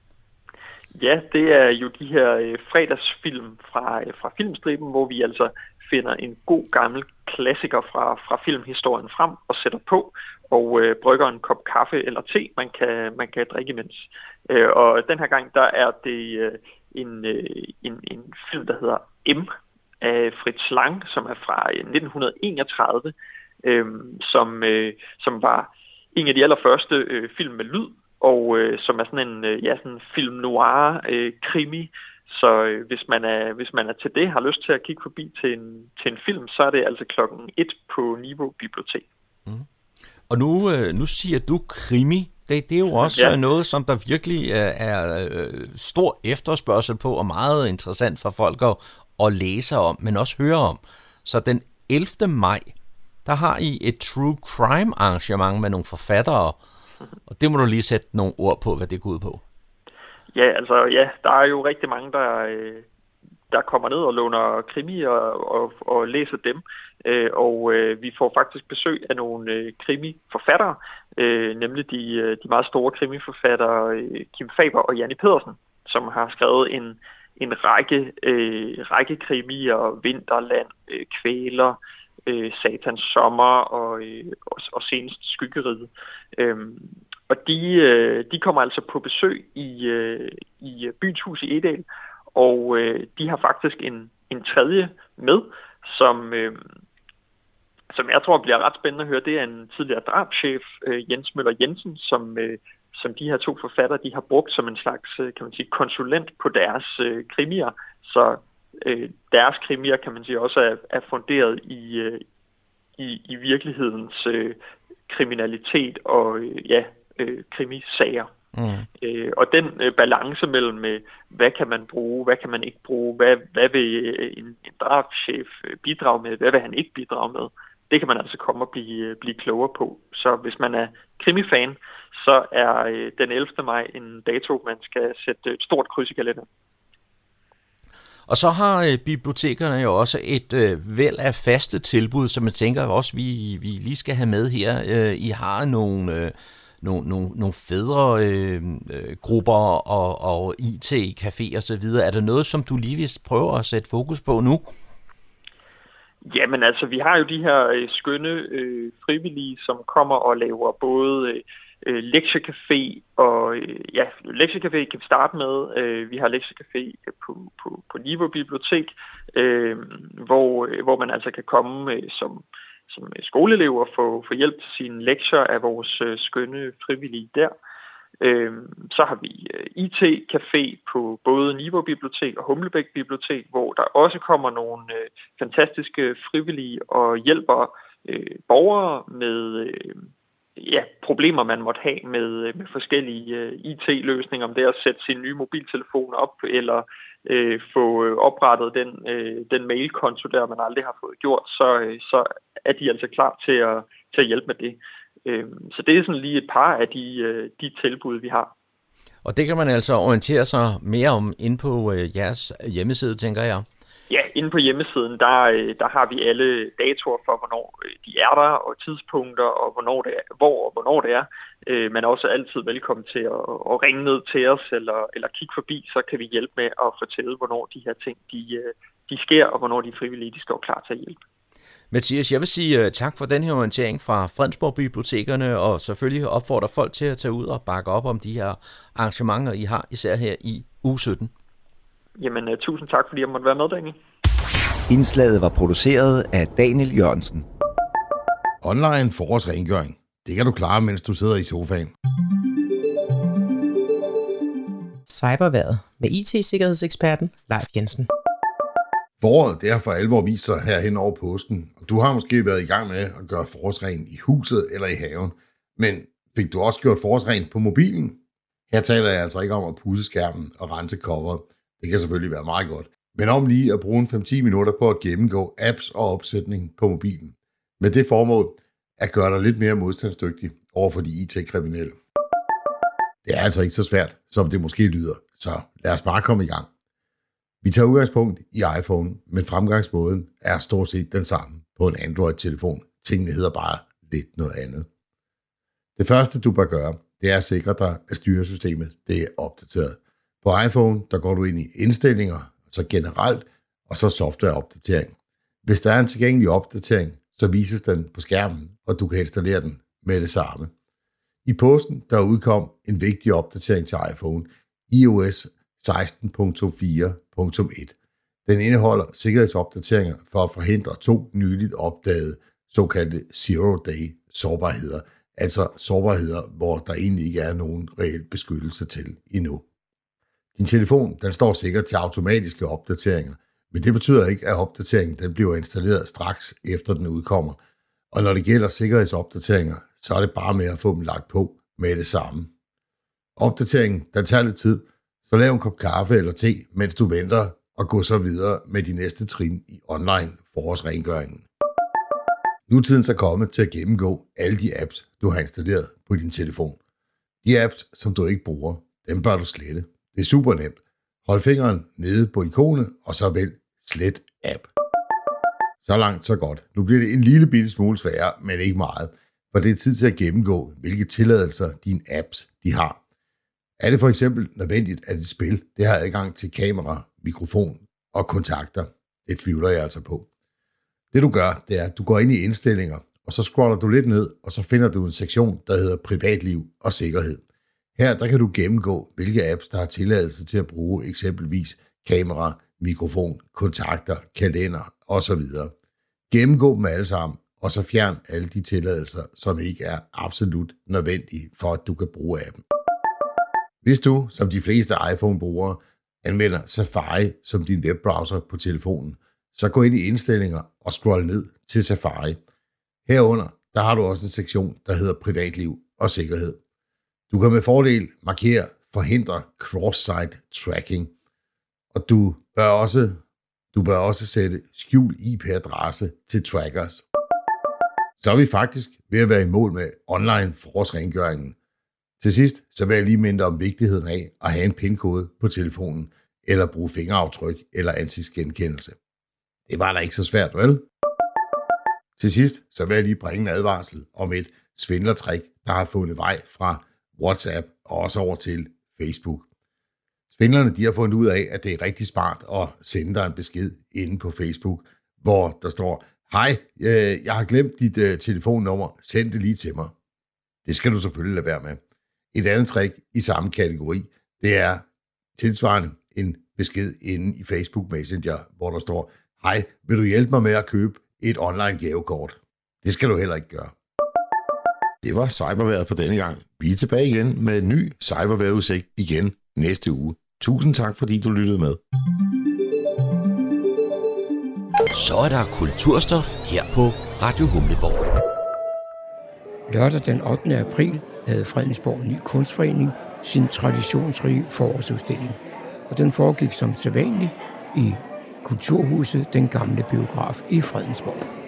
Ja, det er jo de her øh, fredagsfilm fra, øh, fra filmstriben, hvor vi altså finder en god gammel klassiker fra, fra filmhistorien frem og sætter på, og øh, brygger en kop kaffe eller te, man kan, man kan drikke imens. Øh, og den her gang, der er det øh, en, øh, en, en film, der hedder M af Fritz Lang, som er fra 1931, øh, øhm, som, øh, som var en af de allerførste øh, film med lyd, og øh, som er sådan en øh, ja, sådan film noir øh, krimi. Så øh, hvis, man er, hvis man er til det, har lyst til at kigge forbi til en, til en film, så er det altså klokken 1 på Niveau Bibliotek. Mm. Og nu, øh, nu siger du krimi. Det, det er jo også ja. noget, som der virkelig er, er øh, stor efterspørgsel på, og meget interessant for folk at, at læse om, men også høre om. Så den 11. maj, der har I et true crime arrangement med nogle forfattere, og det må du lige sætte nogle ord på, hvad det går ud på. Ja, altså ja, der er jo rigtig mange, der, øh, der kommer ned og låner krimi og, og, og læser dem. Øh, og øh, vi får faktisk besøg af nogle øh, krimiforfattere, øh, nemlig de, øh, de meget store krimiforfattere øh, Kim Faber og Janni Pedersen, som har skrevet en, en række, øh, række krimier, Vinterland, øh, Kvæler, øh, Satans Sommer og, øh, og, og senest Skyggeriet. Øhm, og de, øh, de kommer altså på besøg i, øh, i Byens Hus i Edal, og øh, de har faktisk en, en tredje med, som, øh, som jeg tror bliver ret spændende at høre. Det er en tidligere drabschef, øh, Jens Møller Jensen, som, øh, som de her to forfattere de har brugt som en slags øh, kan man sige, konsulent på deres øh, krimier. Så øh, deres krimier kan man sige også er, er funderet i, øh, i, i virkelighedens øh, kriminalitet og øh, ja, øh, krimisager. Mm. Øh, og den øh, balance mellem, øh, hvad kan man bruge, hvad kan man ikke bruge, hvad, hvad vil øh, en, en drabschef øh, bidrage med, hvad vil han ikke bidrage med, det kan man altså komme og blive, øh, blive klogere på. Så hvis man er krimifan, så er øh, den 11. maj en dato, man skal sætte et stort kryds i kalenderen. Og så har øh, bibliotekerne jo også et øh, væld af faste tilbud, som jeg tænker også, vi, vi lige skal have med her. Øh, I har nogle... Øh, nogle, nogle, nogle federe øh, øh, grupper og, og IT-café og så videre. Er der noget, som du lige vil prøve at sætte fokus på nu? Jamen altså, vi har jo de her øh, skønne øh, frivillige, som kommer og laver både øh, øh lektiecafé og øh, ja, lektiecafé kan vi starte med. Øh, vi har lektiecafé på, på, på Niveau Bibliotek, øh, hvor, øh, hvor man altså kan komme øh, som, som skoleelev og få, få hjælp til sine lektier af vores øh, skønne frivillige der. Øh, så har vi øh, IT-café på både Niveau Bibliotek og Humlebæk Bibliotek, hvor der også kommer nogle øh, fantastiske frivillige og hjælper øh, borgere med øh, ja, problemer, man måtte have med, øh, med forskellige øh, IT-løsninger, om det er at sætte sin nye mobiltelefon op, eller øh, få øh, oprettet den, øh, den mailkonto der, man aldrig har fået gjort, så, øh, så er de altså klar til at, til at hjælpe med det. Øh, så det er sådan lige et par af de, øh, de tilbud, vi har. Og det kan man altså orientere sig mere om ind på øh, jeres hjemmeside, tænker jeg. Ja, inde på hjemmesiden, der, øh, der har vi alle datoer for, hvornår øh, de er der, og tidspunkter, og hvornår det er, hvor og hvornår det er. Øh, Man er også altid velkommen til at, at ringe ned til os, eller, eller kigge forbi, så kan vi hjælpe med at fortælle, hvornår de her ting de, de sker, og hvornår de frivillige de står klar til at hjælpe. Mathias, jeg vil sige tak for den her orientering fra Fredensborg Bibliotekerne, og selvfølgelig opfordrer folk til at tage ud og bakke op om de her arrangementer, I har, især her i uge 17. Jamen, uh, tusind tak, fordi jeg måtte være med, Daniel. Indslaget var produceret af Daniel Jørgensen. Online forårsrengøring. Det kan du klare, mens du sidder i sofaen. Cyberværet med IT-sikkerhedseksperten Leif Jensen. Foråret det har for alvor vist sig her hen over påsken, og du har måske været i gang med at gøre forårsren i huset eller i haven. Men fik du også gjort forårsren på mobilen? Her taler jeg altså ikke om at pusse skærmen og rense cover. Det kan selvfølgelig være meget godt. Men om lige at bruge 5-10 minutter på at gennemgå apps og opsætning på mobilen. Med det formål at gøre dig lidt mere modstandsdygtig over for de IT-kriminelle. Det er altså ikke så svært, som det måske lyder, så lad os bare komme i gang. Vi tager udgangspunkt i iPhone, men fremgangsmåden er stort set den samme på en Android-telefon. Tingene hedder bare lidt noget andet. Det første, du bør gøre, det er at sikre dig, at styresystemet det er opdateret. På iPhone, der går du ind i indstillinger, så generelt, og så softwareopdatering. Hvis der er en tilgængelig opdatering, så vises den på skærmen, og du kan installere den med det samme. I posten, der udkom en vigtig opdatering til iPhone, iOS 16.4.1. Den indeholder sikkerhedsopdateringer for at forhindre to nyligt opdagede såkaldte zero-day sårbarheder, altså sårbarheder, hvor der egentlig ikke er nogen reel beskyttelse til endnu. Din telefon den står sikkert til automatiske opdateringer, men det betyder ikke, at opdateringen den bliver installeret straks efter den udkommer. Og når det gælder sikkerhedsopdateringer, så er det bare med at få dem lagt på med det samme. Opdateringen den tager lidt tid, så lav en kop kaffe eller te, mens du venter og gå så videre med de næste trin i online forårsrengøringen. Nu er tiden så kommet til at gennemgå alle de apps, du har installeret på din telefon. De apps, som du ikke bruger, dem bør du slette. Det er super nemt. Hold fingeren nede på ikonet, og så vælg slet app. Så langt, så godt. Nu bliver det en lille bitte smule sværere, men ikke meget, for det er tid til at gennemgå, hvilke tilladelser dine apps de har. Er det for eksempel nødvendigt, at et spil det har adgang til kamera, mikrofon og kontakter? Det tvivler jeg altså på. Det du gør, det er, at du går ind i indstillinger, og så scroller du lidt ned, og så finder du en sektion, der hedder privatliv og sikkerhed. Her der kan du gennemgå, hvilke apps, der har tilladelse til at bruge eksempelvis kamera, mikrofon, kontakter, kalender osv. Gennemgå dem alle sammen, og så fjern alle de tilladelser, som ikke er absolut nødvendige for, at du kan bruge appen. Hvis du, som de fleste iPhone-brugere, anvender Safari som din webbrowser på telefonen, så gå ind i indstillinger og scroll ned til Safari. Herunder, der har du også en sektion, der hedder privatliv og sikkerhed. Du kan med fordel markere forhindre cross-site tracking, og du bør også, du bør også sætte skjul IP-adresse til trackers. Så er vi faktisk ved at være i mål med online forårsrengøringen, til sidst så vil jeg lige minde om vigtigheden af at have en pindkode på telefonen, eller bruge fingeraftryk eller ansigtsgenkendelse. Det var da ikke så svært, vel? Til sidst, så vil jeg lige bringe en advarsel om et svindlertrik, der har fundet vej fra WhatsApp og også over til Facebook. Svindlerne de har fundet ud af, at det er rigtig smart at sende dig en besked inde på Facebook, hvor der står, hej, øh, jeg har glemt dit øh, telefonnummer, send det lige til mig. Det skal du selvfølgelig lade være med. Et andet trick i samme kategori, det er tilsvarende en besked inde i Facebook Messenger, hvor der står, hej, vil du hjælpe mig med at købe et online gavekort? Det skal du heller ikke gøre. Det var cyberværet for denne gang. Vi er tilbage igen med en ny cyberværetudsigt igen næste uge. Tusind tak, fordi du lyttede med. Så er der kulturstof her på Radio Humleborg. Lørdag den 8. april havde Fredensborg Ny Kunstforening sin traditionsrige forårsudstilling. Og den foregik som sædvanligt i Kulturhuset, den gamle biograf i Fredensborg.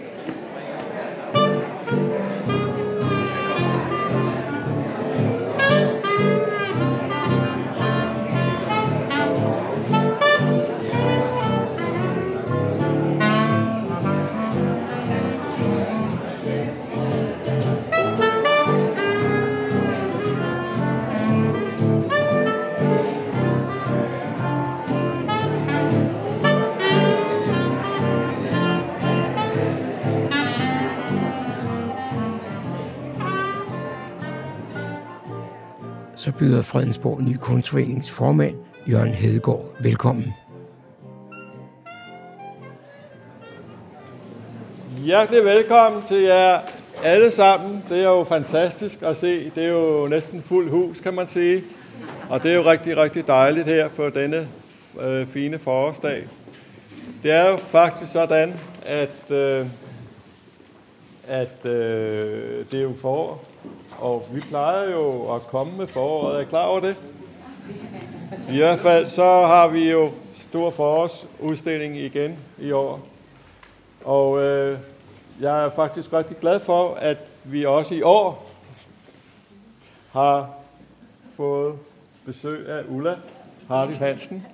Byder Fredensborg Ny Kunstforenings formand, Jørgen Hedegaard, velkommen. Hjertelig velkommen til jer alle sammen. Det er jo fantastisk at se. Det er jo næsten fuld hus, kan man sige. Og det er jo rigtig, rigtig dejligt her på denne øh, fine forårsdag. Det er jo faktisk sådan, at, øh, at øh, det er jo forår, og vi plejer jo at komme med foråret. Er I klar over det? I hvert fald så har vi jo stor forårsudstilling igen i år. Og øh, jeg er faktisk rigtig glad for, at vi også i år har fået besøg af Ulla Hardy Hansen,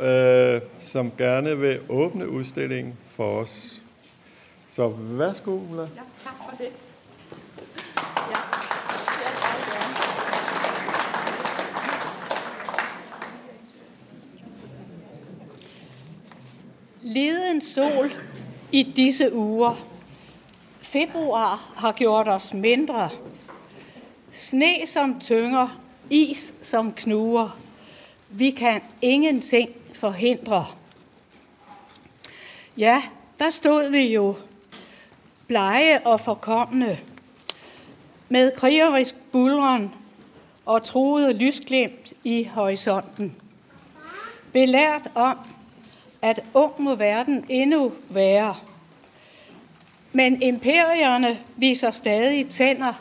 øh, som gerne vil åbne udstillingen for os. Så værsgo, Ulla. Ja, tak for det. Leden sol i disse uger. Februar har gjort os mindre. Sne som tynger, is som knuger. Vi kan ingenting forhindre. Ja, der stod vi jo blege og forkommende, med krigerisk bulren og troede lysglimt i horisonten. Belært om, at ung må verden endnu være. Men imperierne viser stadig tænder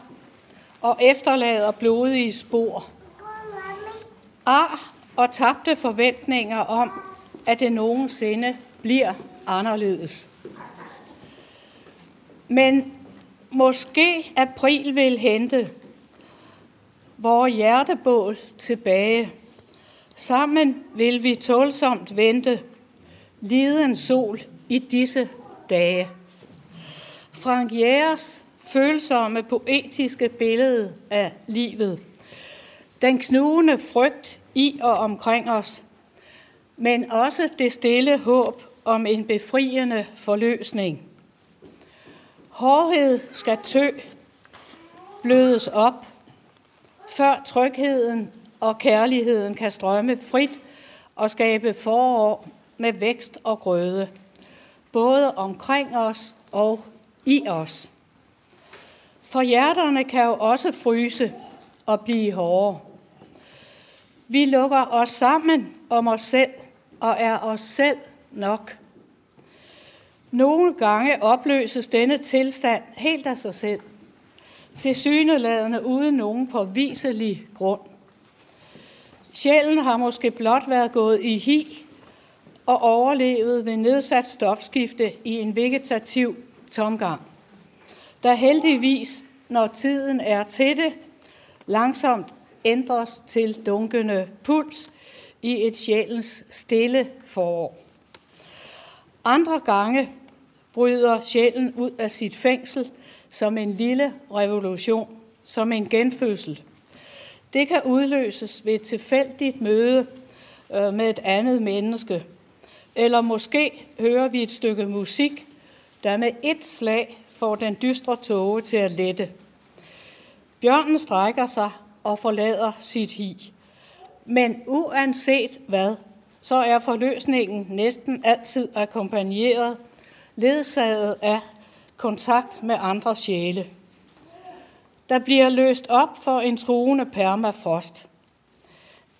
og efterlader blodige spor. Ar og tabte forventninger om, at det nogensinde bliver anderledes. Men måske april vil hente vores hjertebål tilbage. Sammen vil vi tålsomt vente liden sol i disse dage. Frank Jægers følsomme poetiske billede af livet. Den knugende frygt i og omkring os, men også det stille håb om en befriende forløsning. Hårdhed skal tø, blødes op, før trygheden og kærligheden kan strømme frit og skabe forår med vækst og grøde, både omkring os og i os. For hjerterne kan jo også fryse og blive hårde. Vi lukker os sammen om os selv og er os selv nok. Nogle gange opløses denne tilstand helt af sig selv, til syneladende uden nogen påviselig grund. Sjælen har måske blot været gået i hi og overlevet ved nedsat stofskifte i en vegetativ tomgang, der heldigvis, når tiden er til det, langsomt ændres til dunkende puls i et sjælens stille forår. Andre gange bryder sjælen ud af sit fængsel som en lille revolution, som en genfødsel. Det kan udløses ved et tilfældigt møde øh, med et andet menneske. Eller måske hører vi et stykke musik, der med et slag får den dystre tåge til at lette. Bjørnen strækker sig og forlader sit hi. Men uanset hvad, så er forløsningen næsten altid akkompagneret, ledsaget af kontakt med andre sjæle. Der bliver løst op for en truende permafrost.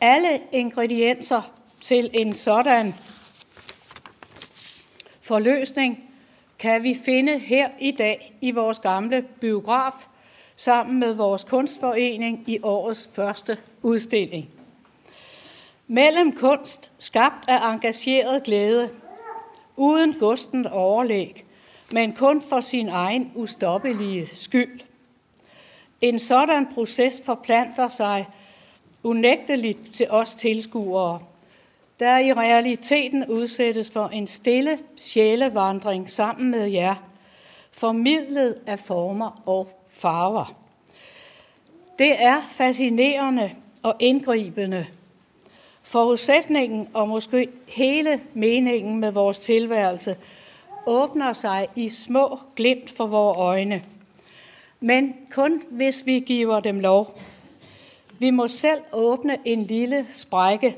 Alle ingredienser til en sådan forløsning kan vi finde her i dag i vores gamle biograf sammen med vores kunstforening i årets første udstilling. Mellem kunst, skabt af engageret glæde, uden gusten og overlæg, men kun for sin egen ustoppelige skyld. En sådan proces forplanter sig unægteligt til os tilskuere, der i realiteten udsættes for en stille sjælevandring sammen med jer, formidlet af former og farver. Det er fascinerende og indgribende. Forudsætningen og måske hele meningen med vores tilværelse åbner sig i små glimt for vores øjne. Men kun hvis vi giver dem lov. Vi må selv åbne en lille sprække,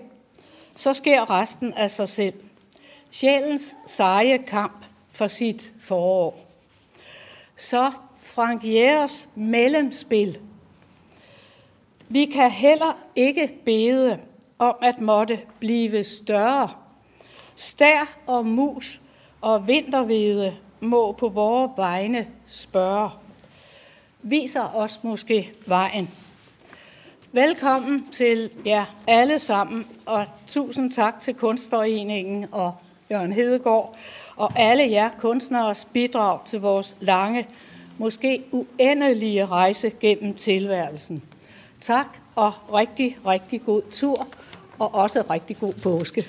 så sker resten af sig selv. Sjælens seje kamp for sit forår. Så Frank mellemspil. Vi kan heller ikke bede om at måtte blive større. Stær og mus og vintervede må på vores vegne spørge. Viser os måske vejen. Velkommen til jer alle sammen, og tusind tak til Kunstforeningen og Jørgen Hedegaard og alle jer kunstneres bidrag til vores lange, måske uendelige rejse gennem tilværelsen. Tak og rigtig, rigtig god tur, og også rigtig god påske.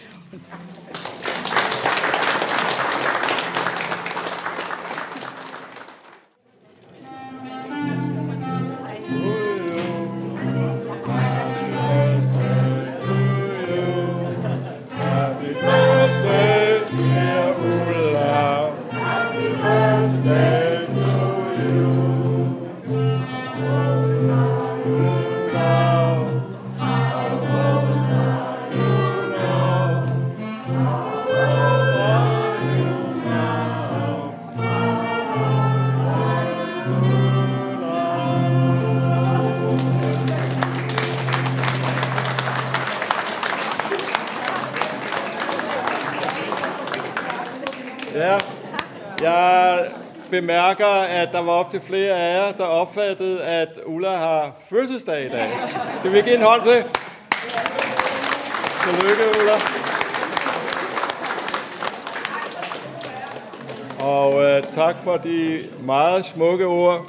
Var op til flere af jer, der opfattede, at Ulla har fødselsdag i dag. Skal vi give en hånd til? Tillykke, Ulla. Og øh, tak for de meget smukke ord.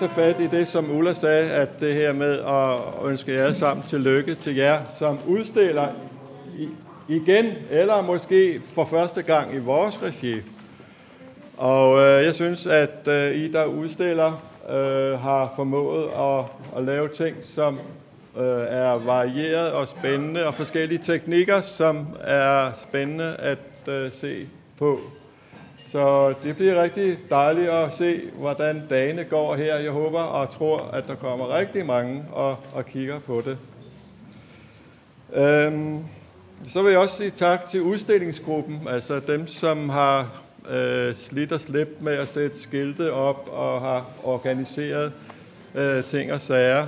Lige tage fat i det, som Ulla sagde, at det her med at ønske jer sammen tillykke til jer, som udstiller igen, eller måske for første gang i vores regi. Og øh, jeg synes, at øh, I, der udstiller, øh, har formået at, at lave ting, som øh, er varieret og spændende, og forskellige teknikker, som er spændende at øh, se på. Så det bliver rigtig dejligt at se, hvordan dagene går her. Jeg håber og tror, at der kommer rigtig mange og, og kigger på det. Øhm, så vil jeg også sige tak til udstillingsgruppen, altså dem, som har øh, slidt og slæbt med at sætte skilte op og har organiseret øh, ting og sager.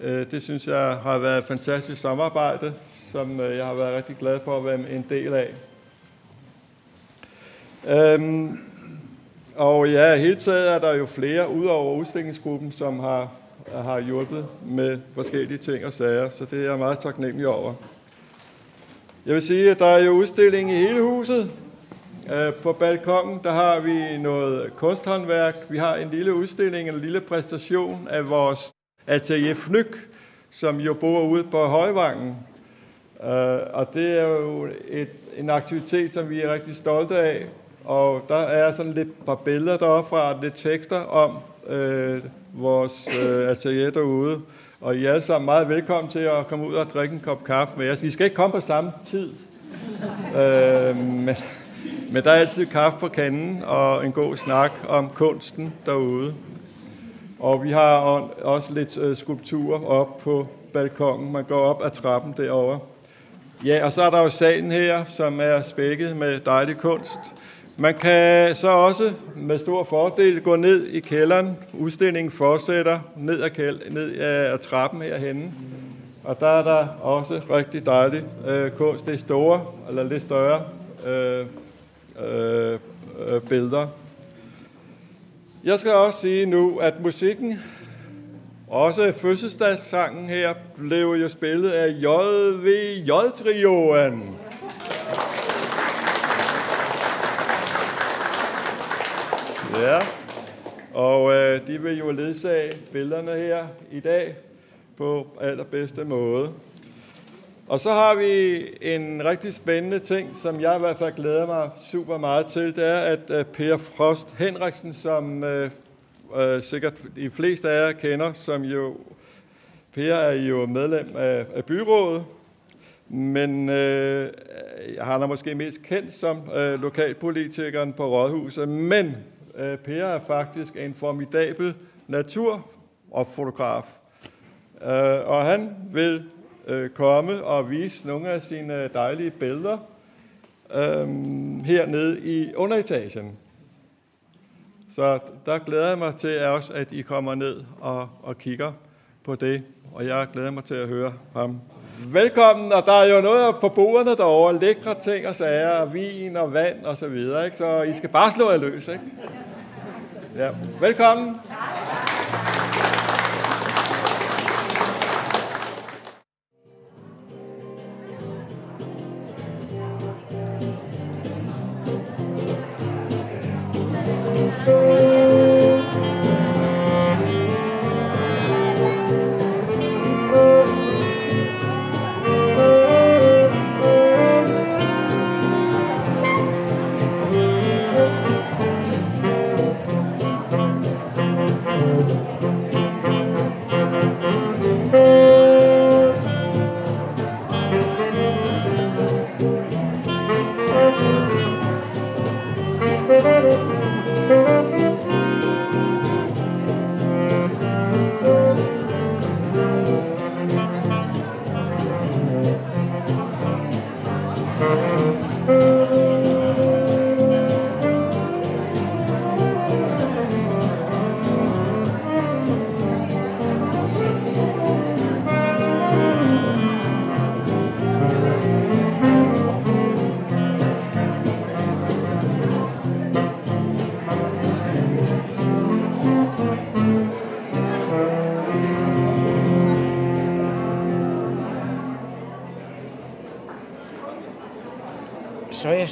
Øh, det synes jeg har været et fantastisk samarbejde, som øh, jeg har været rigtig glad for at være en del af. Øhm, og ja, hele taget er der jo flere ud over udstillingsgruppen, som har, har hjulpet med forskellige ting og sager, så det er jeg meget taknemmelig over. Jeg vil sige, at der er jo udstilling i hele huset. Øh, på balkongen, der har vi noget kunsthåndværk. Vi har en lille udstilling, en lille præstation af vores atelier Fnyk, som jo bor ude på Højvangen. Uh, og det er jo et, en aktivitet, som vi er rigtig stolte af. Og der er sådan lidt par billeder deroppe fra, lidt tekster om øh, vores øh, atelier derude. Og I er alle sammen meget velkommen til at komme ud og drikke en kop kaffe med os. I skal ikke komme på samme tid. øh, men, men der er altid kaffe på kanden og en god snak om kunsten derude. Og vi har også lidt øh, skulpturer op på balkongen. Man går op ad trappen derovre. Ja, og så er der jo salen her, som er spækket med dejlig kunst. Man kan så også med stor fordel gå ned i kælderen. Udstillingen fortsætter ned ad, kæld- ned ad trappen herhenne. Og der er der også rigtig dejlig øh, kunst. Det er store, eller lidt større øh, øh, øh billeder. Jeg skal også sige nu, at musikken, også fødselsdagssangen her, blev jo spillet af JVJ-trioen. Ja, og øh, de vil jo ledsage billederne her i dag på allerbedste måde. Og så har vi en rigtig spændende ting, som jeg i hvert fald glæder mig super meget til. Det er, at øh, Per Frost Henriksen, som øh, øh, sikkert de fleste af jer kender, som jo, Per er jo medlem af, af byrådet, men øh, han er måske mest kendt som øh, lokalpolitikeren på Rådhuset. Men uh, Per er faktisk en formidabel natur- og fotograf. Øh, og han vil øh, komme og vise nogle af sine dejlige billeder hernede i underetagen. Så der glæder jeg mig til også, at I kommer ned og, og kigger på det, og jeg glæder mig til at høre ham. Velkommen, og der er jo noget på bordene derovre, lækre ting og sager, vin og vand og så videre, ikke? så I skal bare slå jer løs. Ikke? Ja. Velkommen. Tak.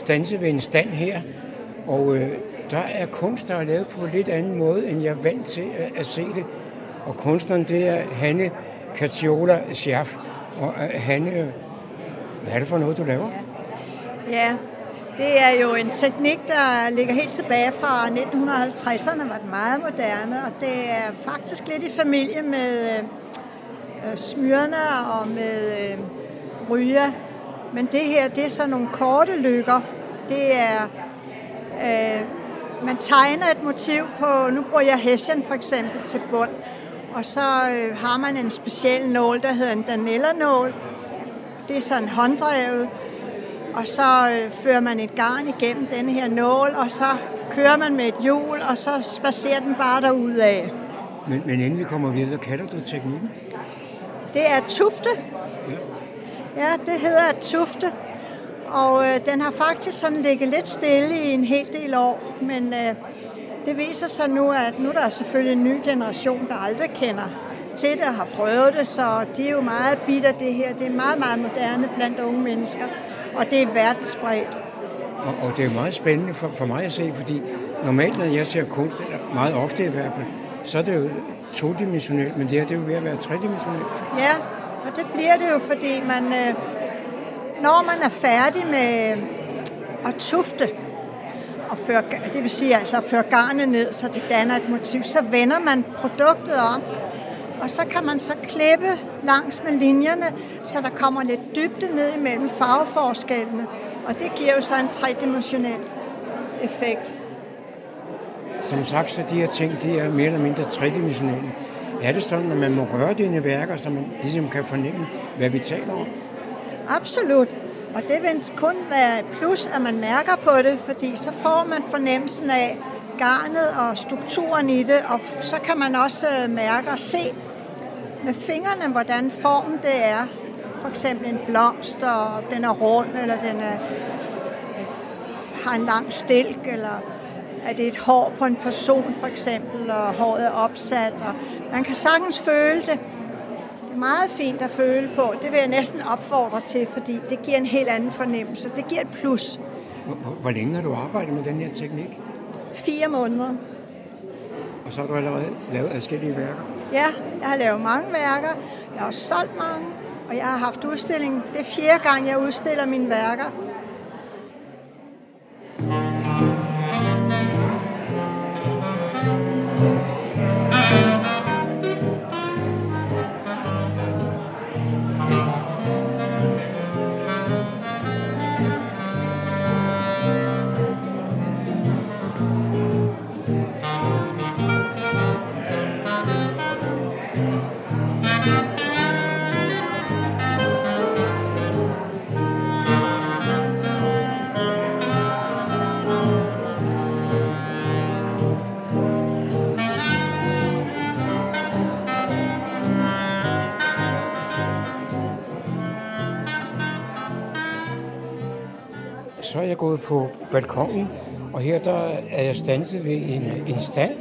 Stanse ved en stand her, og øh, der er kunst, der er lavet på en lidt anden måde, end jeg er vant til at, at se det. Og kunstneren, det er Hanne Katiola Schaff. Og øh, Hanne, hvad er det for noget, du laver? Ja, det er jo en teknik, der ligger helt tilbage fra 1950'erne, var den meget moderne, og det er faktisk lidt i familie med øh, øh smyrne og med øh, ryger. Men det her, det er så nogle korte lykker. Det er, øh, man tegner et motiv på, nu bruger jeg hessian for eksempel til bund, og så øh, har man en speciel nål, der hedder en danellernål. Det er sådan hånddrevet, og så øh, fører man et garn igennem denne her nål, og så kører man med et hjul, og så spacerer den bare derud af. Men, men vi kommer videre, hvad kalder du teknikken? Det er tufte. Ja, det hedder tufte. Og øh, den har faktisk sådan ligget lidt stille i en hel del år, men øh, det viser sig nu, at nu der er selvfølgelig en ny generation, der aldrig kender til det og har prøvet det, så de er jo meget bitter det her. Det er meget, meget moderne blandt unge mennesker, og det er verdensspredt. Og, og det er meget spændende for, for mig at se, fordi normalt, når jeg ser kunst, meget ofte i hvert fald, så er det jo todimensionelt, men det her det er jo ved at være tredimensionelt. Ja, og det bliver det jo, fordi man, øh, når man er færdig med at tufte, og føre, det vil sige altså at føre garnet ned, så det danner et motiv, så vender man produktet om, og så kan man så klippe langs med linjerne, så der kommer lidt dybde ned imellem farveforskellene, og det giver jo så en tredimensionel effekt. Som sagt, så de her ting, de er mere eller mindre tredimensionelle. Er det sådan, at man må røre dine værker, så man ligesom kan fornemme, hvad vi taler om? Absolut. Og det vil kun være et plus, at man mærker på det, fordi så får man fornemmelsen af garnet og strukturen i det, og så kan man også øh, mærke og se med fingrene, hvordan formen det er. For eksempel en blomst, og den er rund, eller den er, øh, har en lang stilk, eller er det et hår på en person for eksempel, og håret er opsat. Og man kan sagtens føle det. Meget fint at føle på. Det vil jeg næsten opfordre til, fordi det giver en helt anden fornemmelse. Det giver et plus. Hvor, hvor længe har du arbejdet med den her teknik? Fire måneder. Og så har du allerede lavet forskellige værker? Ja, jeg har lavet mange værker. Jeg har solgt mange, og jeg har haft udstilling. Det er fjerde gang, jeg udstiller mine værker. Så er jeg gået på balkongen, og her der er jeg stanset ved en, en stand,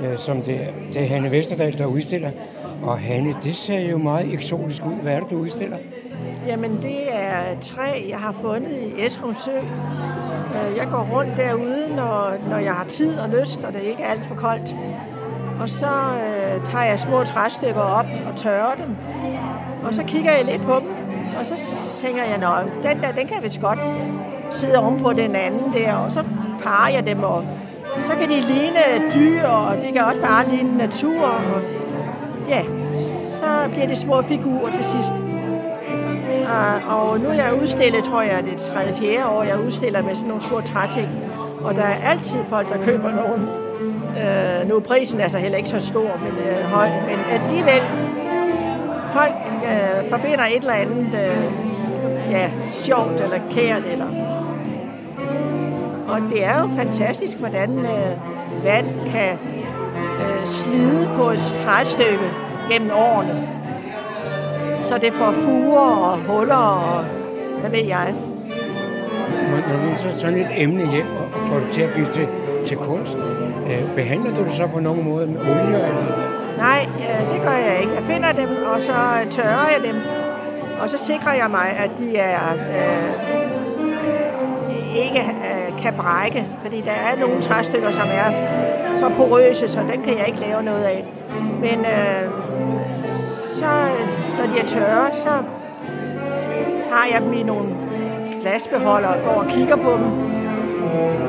øh, som det, det er Hanne Vesterdal, der udstiller. Og Hanne, det ser jo meget eksotisk ud. Hvad er det, du udstiller? Jamen, det er træ, jeg har fundet i Esrum Sø. Øh, jeg går rundt derude, når, når jeg har tid og lyst, og det ikke er alt for koldt. Og så øh, tager jeg små træstykker op og tørrer dem. Og så kigger jeg lidt på dem, og så tænker jeg, at den der, den kan vist godt sidde ovenpå den anden der, og så parer jeg dem, og så kan de ligne dyr, og de kan også bare ligne natur, og ja, så bliver det små figurer til sidst. Og, og nu er jeg udstillet, tror jeg, det er tredje, fjerde år, jeg udstiller med sådan nogle små træting. Og der er altid folk, der køber nogen. Øh, nu er prisen altså heller ikke så stor, men øh, høj. Men alligevel, folk øh, forbinder et eller andet øh, ja, sjovt eller kært. Eller. Og det er jo fantastisk, hvordan øh, vand kan øh, slide på et træstykke gennem årene. Så det får fuger og huller og hvad ved jeg. Når, du tager sådan et emne hjem og får det til at blive til, til kunst, øh, behandler du det så på nogen måde med olie? Eller? Nej, øh, det gør jeg ikke. Jeg finder dem, og så tørrer jeg dem. Og så sikrer jeg mig, at de er øh, ikke øh, kan brække, fordi der er nogle træstykker, som er så porøse, så den kan jeg ikke lave noget af. Men øh, så, når de er tørre, så har jeg dem i nogle glasbeholder og går og kigger på dem.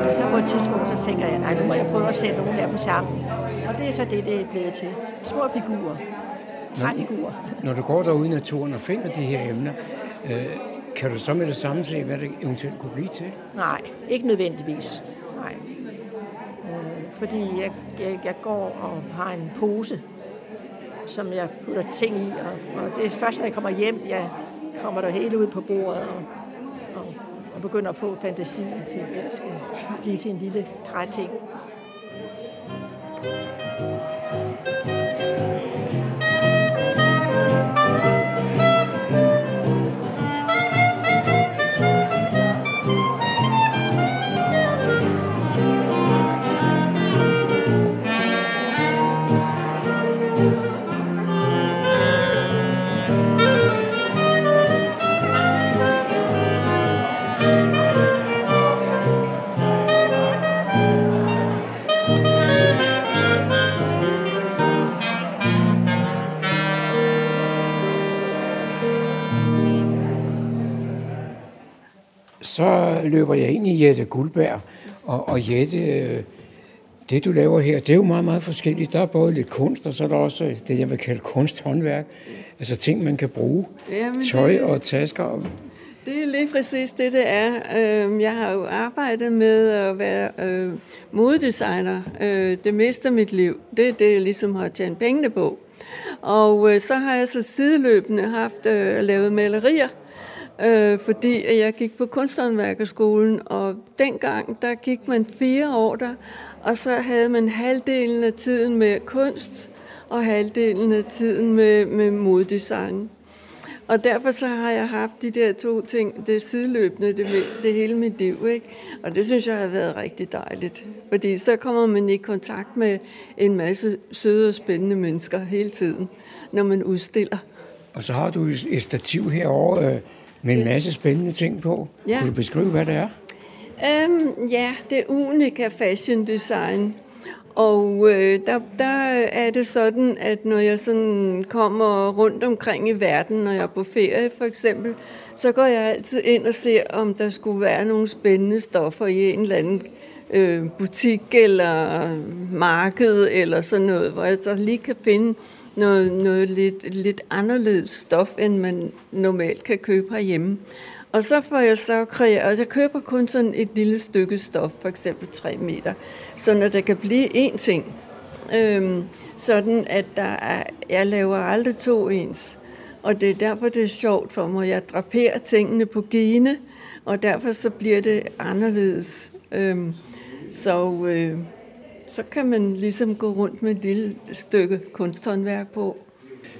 Og så på et tidspunkt, så tænker jeg, nej, nu må jeg prøve at sætte nogle af dem sammen. Og det er så det, det er blevet til. Små figurer. Træfigurer. Når du går derude i naturen og finder de her emner, øh, kan du så med det samme se, hvad det eventuelt kunne blive til? Nej, ikke nødvendigvis. Nej. Øh, fordi jeg, jeg, jeg går og har en pose, som jeg putter ting i, og, og det er først, når jeg kommer hjem, jeg kommer der hele ud på bordet og, og, og begynder at få fantasien til, at det skal blive til en lille træting. Så løber jeg ind i Jette Guldberg, og, og Jette, øh, det du laver her, det er jo meget, meget forskelligt. Der er både lidt kunst, og så er der også det, jeg vil kalde kunsthåndværk. Altså ting, man kan bruge. Jamen, Tøj det- og tasker. Det er lige præcis det, det er. Øhm, Jeg har jo arbejdet med at være øh, modedesigner øh, det meste af mit liv. Det er det, jeg ligesom har tjent pengene på. Og øh, så har jeg så sideløbende haft øh, lavet malerier, øh, fordi jeg gik på kunsthåndværkerskolen, og dengang, der gik man fire år der, og så havde man halvdelen af tiden med kunst, og halvdelen af tiden med, med moddesign. Og derfor så har jeg haft de der to ting, det sideløbende, det, det hele mit liv, ikke? Og det synes jeg har været rigtig dejligt. Fordi så kommer man i kontakt med en masse søde og spændende mennesker hele tiden, når man udstiller. Og så har du et stativ herovre øh, med en masse spændende ting på. Ja. Kan du beskrive, hvad det er? Øhm, ja, det er Unica Fashion Design. Og øh, der, der er det sådan, at når jeg sådan kommer rundt omkring i verden, når jeg er på ferie for eksempel, så går jeg altid ind og ser, om der skulle være nogle spændende stoffer i en eller anden øh, butik eller marked eller sådan noget, hvor jeg så lige kan finde noget, noget lidt, lidt anderledes stof, end man normalt kan købe herhjemme. Og så får jeg så kreeret, og jeg køber kun sådan et lille stykke stof, for eksempel 3 meter, så at der kan blive én ting. Øhm, sådan at der er, jeg laver aldrig to ens. Og det er derfor, det er sjovt for mig. Jeg draperer tingene på gene, og derfor så bliver det anderledes. Øhm, så, øh, så kan man ligesom gå rundt med et lille stykke kunsthåndværk på.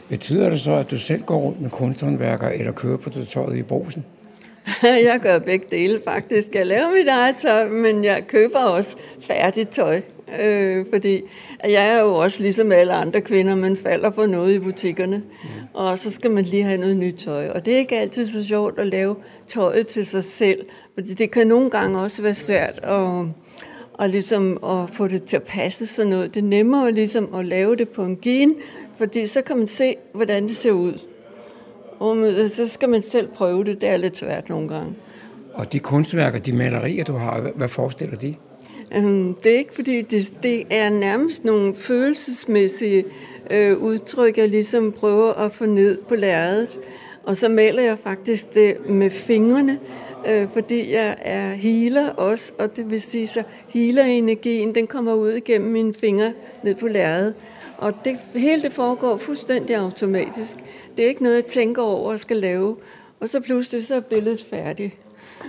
Betyder det så, at du selv går rundt med kunsthåndværker, eller kører på det tøjet i brosen? jeg gør begge dele faktisk. Jeg laver mit eget tøj, men jeg køber også færdigt tøj. Øh, fordi jeg er jo også ligesom alle andre kvinder, man falder for noget i butikkerne. Og så skal man lige have noget nyt tøj. Og det er ikke altid så sjovt at lave tøjet til sig selv. Fordi det kan nogle gange også være svært at, og ligesom at få det til at passe sådan noget. Det er nemmere ligesom at lave det på en gin, fordi så kan man se, hvordan det ser ud. Og men så skal man selv prøve det. Det er lidt svært nogle gange. Og de kunstværker, de malerier, du har, hvad, hvad forestiller de? Øhm, Det er ikke fordi, det, det er nærmest nogle følelsesmæssige øh, udtryk, jeg ligesom prøver at få ned på lærredet. Og så maler jeg faktisk det med fingrene, øh, fordi jeg er healer også, og det vil sige, så healer-energien, den kommer ud igennem mine fingre ned på lærredet. Og det, hele det foregår fuldstændig automatisk. Det er ikke noget, jeg tænker over og skal lave. Og så pludselig så er billedet færdigt.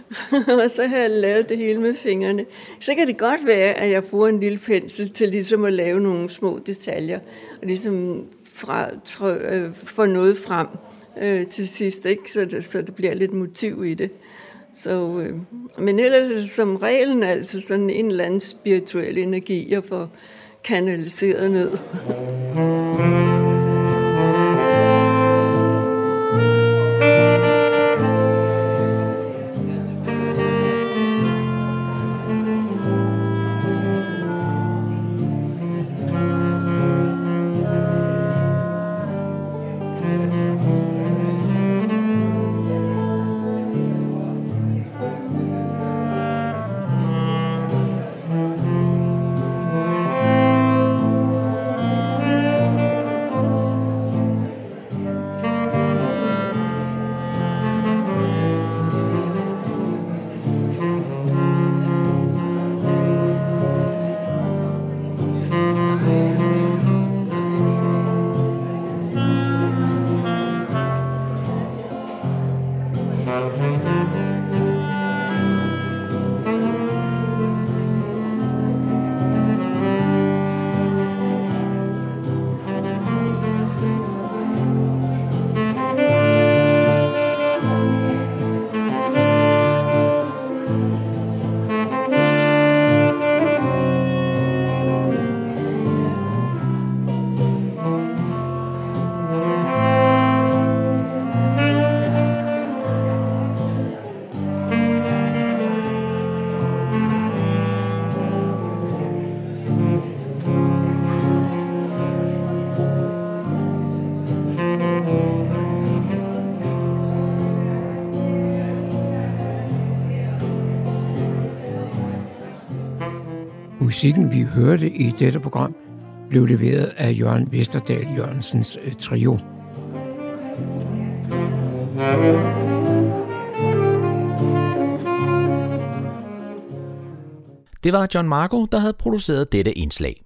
og så har jeg lavet det hele med fingrene. Så kan det godt være, at jeg bruger en lille pensel til ligesom at lave nogle små detaljer, og ligesom fra, trø, øh, få noget frem øh, til sidst, ikke? Så, det, så det bliver lidt motiv i det. Så, øh, men ellers er som reglen altså sådan en eller anden spirituel energi, jeg får kanaliseret ned. Musikken, vi hørte i dette program, blev leveret af Jørgen Vesterdal Jørgensens øh, trio. Det var John Marco, der havde produceret dette indslag.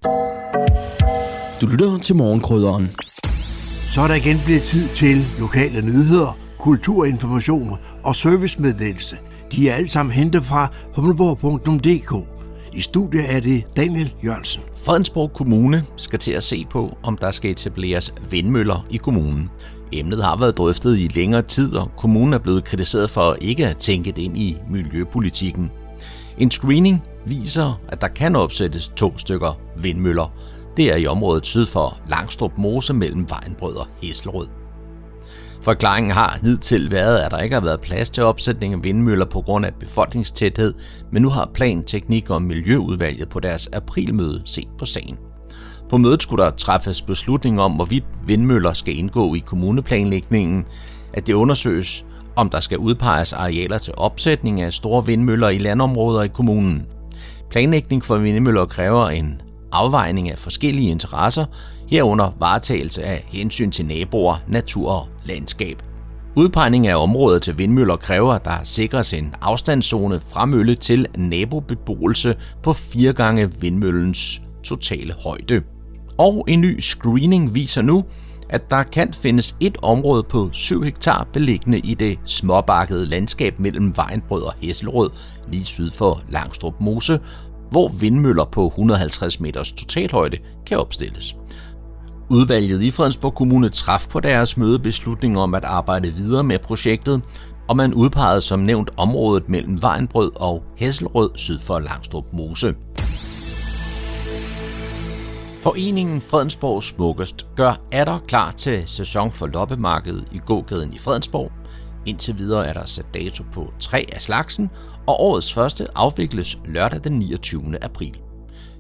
Du lytter til morgenkrydderen. Så er der igen blevet tid til lokale nyheder, kulturinformation og servicemeddelelse. De er alle sammen hentet fra humleborg.dk. I studiet er det Daniel Jørgensen. Fredensborg Kommune skal til at se på, om der skal etableres vindmøller i kommunen. Emnet har været drøftet i længere tid, og kommunen er blevet kritiseret for ikke at tænke det ind i miljøpolitikken. En screening viser, at der kan opsættes to stykker vindmøller. Det er i området syd for Langstrup Mose mellem Vejenbrød og Hæslerød. Forklaringen har hidtil været, at der ikke har været plads til opsætning af vindmøller på grund af befolkningstæthed, men nu har Plan, Teknik og Miljøudvalget på deres aprilmøde set på sagen. På mødet skulle der træffes beslutning om, hvorvidt vindmøller skal indgå i kommuneplanlægningen, at det undersøges, om der skal udpeges arealer til opsætning af store vindmøller i landområder i kommunen. Planlægning for vindmøller kræver en afvejning af forskellige interesser, herunder varetagelse af hensyn til naboer, natur og landskab. Udpegning af området til vindmøller kræver, at der sikres en afstandszone fra mølle til nabobeboelse på fire gange vindmøllens totale højde. Og en ny screening viser nu, at der kan findes et område på 7 hektar beliggende i det småbakkede landskab mellem Vejenbrød og Hesselrød, lige syd for Langstrup Mose, hvor vindmøller på 150 meters totalhøjde kan opstilles. Udvalget i Fredensborg Kommune traf på deres møde beslutning om at arbejde videre med projektet, og man udpegede som nævnt området mellem Vejenbrød og Hesselrød syd for Langstrup Mose. Foreningen Fredensborg Smukkest gør atter klar til sæson for loppemarkedet i gågaden i Fredensborg. Indtil videre er der sat dato på tre af slagsen, og årets første afvikles lørdag den 29. april.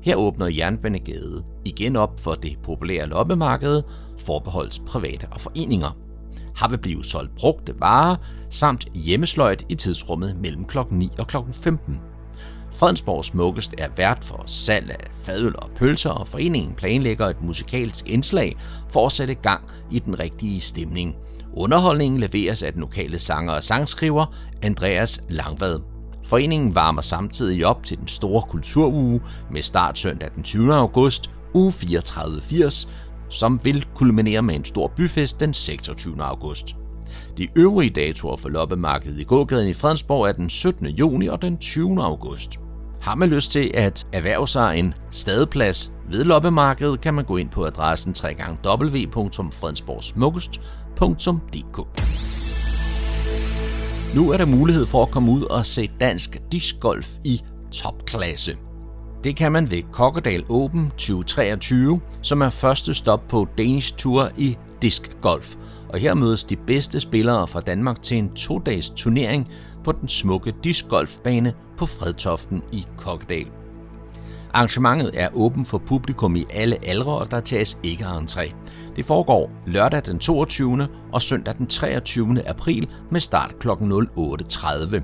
Her åbner Jernbanegade igen op for det populære loppemarked, forbeholdt private og foreninger. Her vil blive solgt brugte varer samt hjemmesløjt i tidsrummet mellem kl. 9 og kl. 15. Fredensborg Smukkest er vært for salg af fadøl og pølser, og foreningen planlægger et musikalsk indslag for at sætte gang i den rigtige stemning. Underholdningen leveres af den lokale sanger og sangskriver Andreas Langvad. Foreningen varmer samtidig op til den store kulturuge med start søndag den 20. august, uge 3480, som vil kulminere med en stor byfest den 26. august. De øvrige datoer for loppemarkedet i gågaden i Fredensborg er den 17. juni og den 20. august. Har man lyst til at erhverve sig en stadeplads ved loppemarkedet, kan man gå ind på adressen www.fredensborgsmukkest.dk. Nu er der mulighed for at komme ud og se dansk discgolf i topklasse. Det kan man ved Kokkedal Open 2023, som er første stop på Danish Tour i discgolf. Og her mødes de bedste spillere fra Danmark til en to-dages turnering på den smukke discgolfbane på Fredtoften i Kokkedal. Arrangementet er åbent for publikum i alle aldre, og der tages ikke entré. Det foregår lørdag den 22. og søndag den 23. april med start kl. 08.30.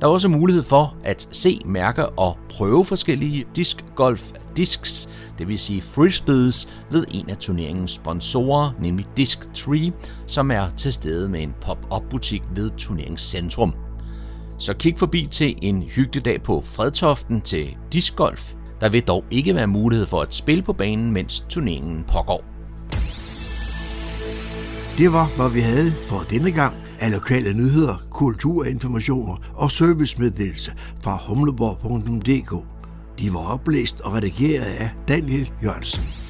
Der er også mulighed for at se, mærke og prøve forskellige discgolf discs, det vil sige frisbees, ved en af turneringens sponsorer, nemlig Disc Tree, som er til stede med en pop-up butik ved turneringscentrum. Så kig forbi til en hyggelig dag på Fredtoften til discgolf. Der vil dog ikke være mulighed for at spille på banen, mens turneringen pågår. Det var, hvad vi havde for denne gang af lokale nyheder, kulturinformationer og servicemeddelelse fra humleborg.dk. De var oplæst og redigeret af Daniel Jørgensen.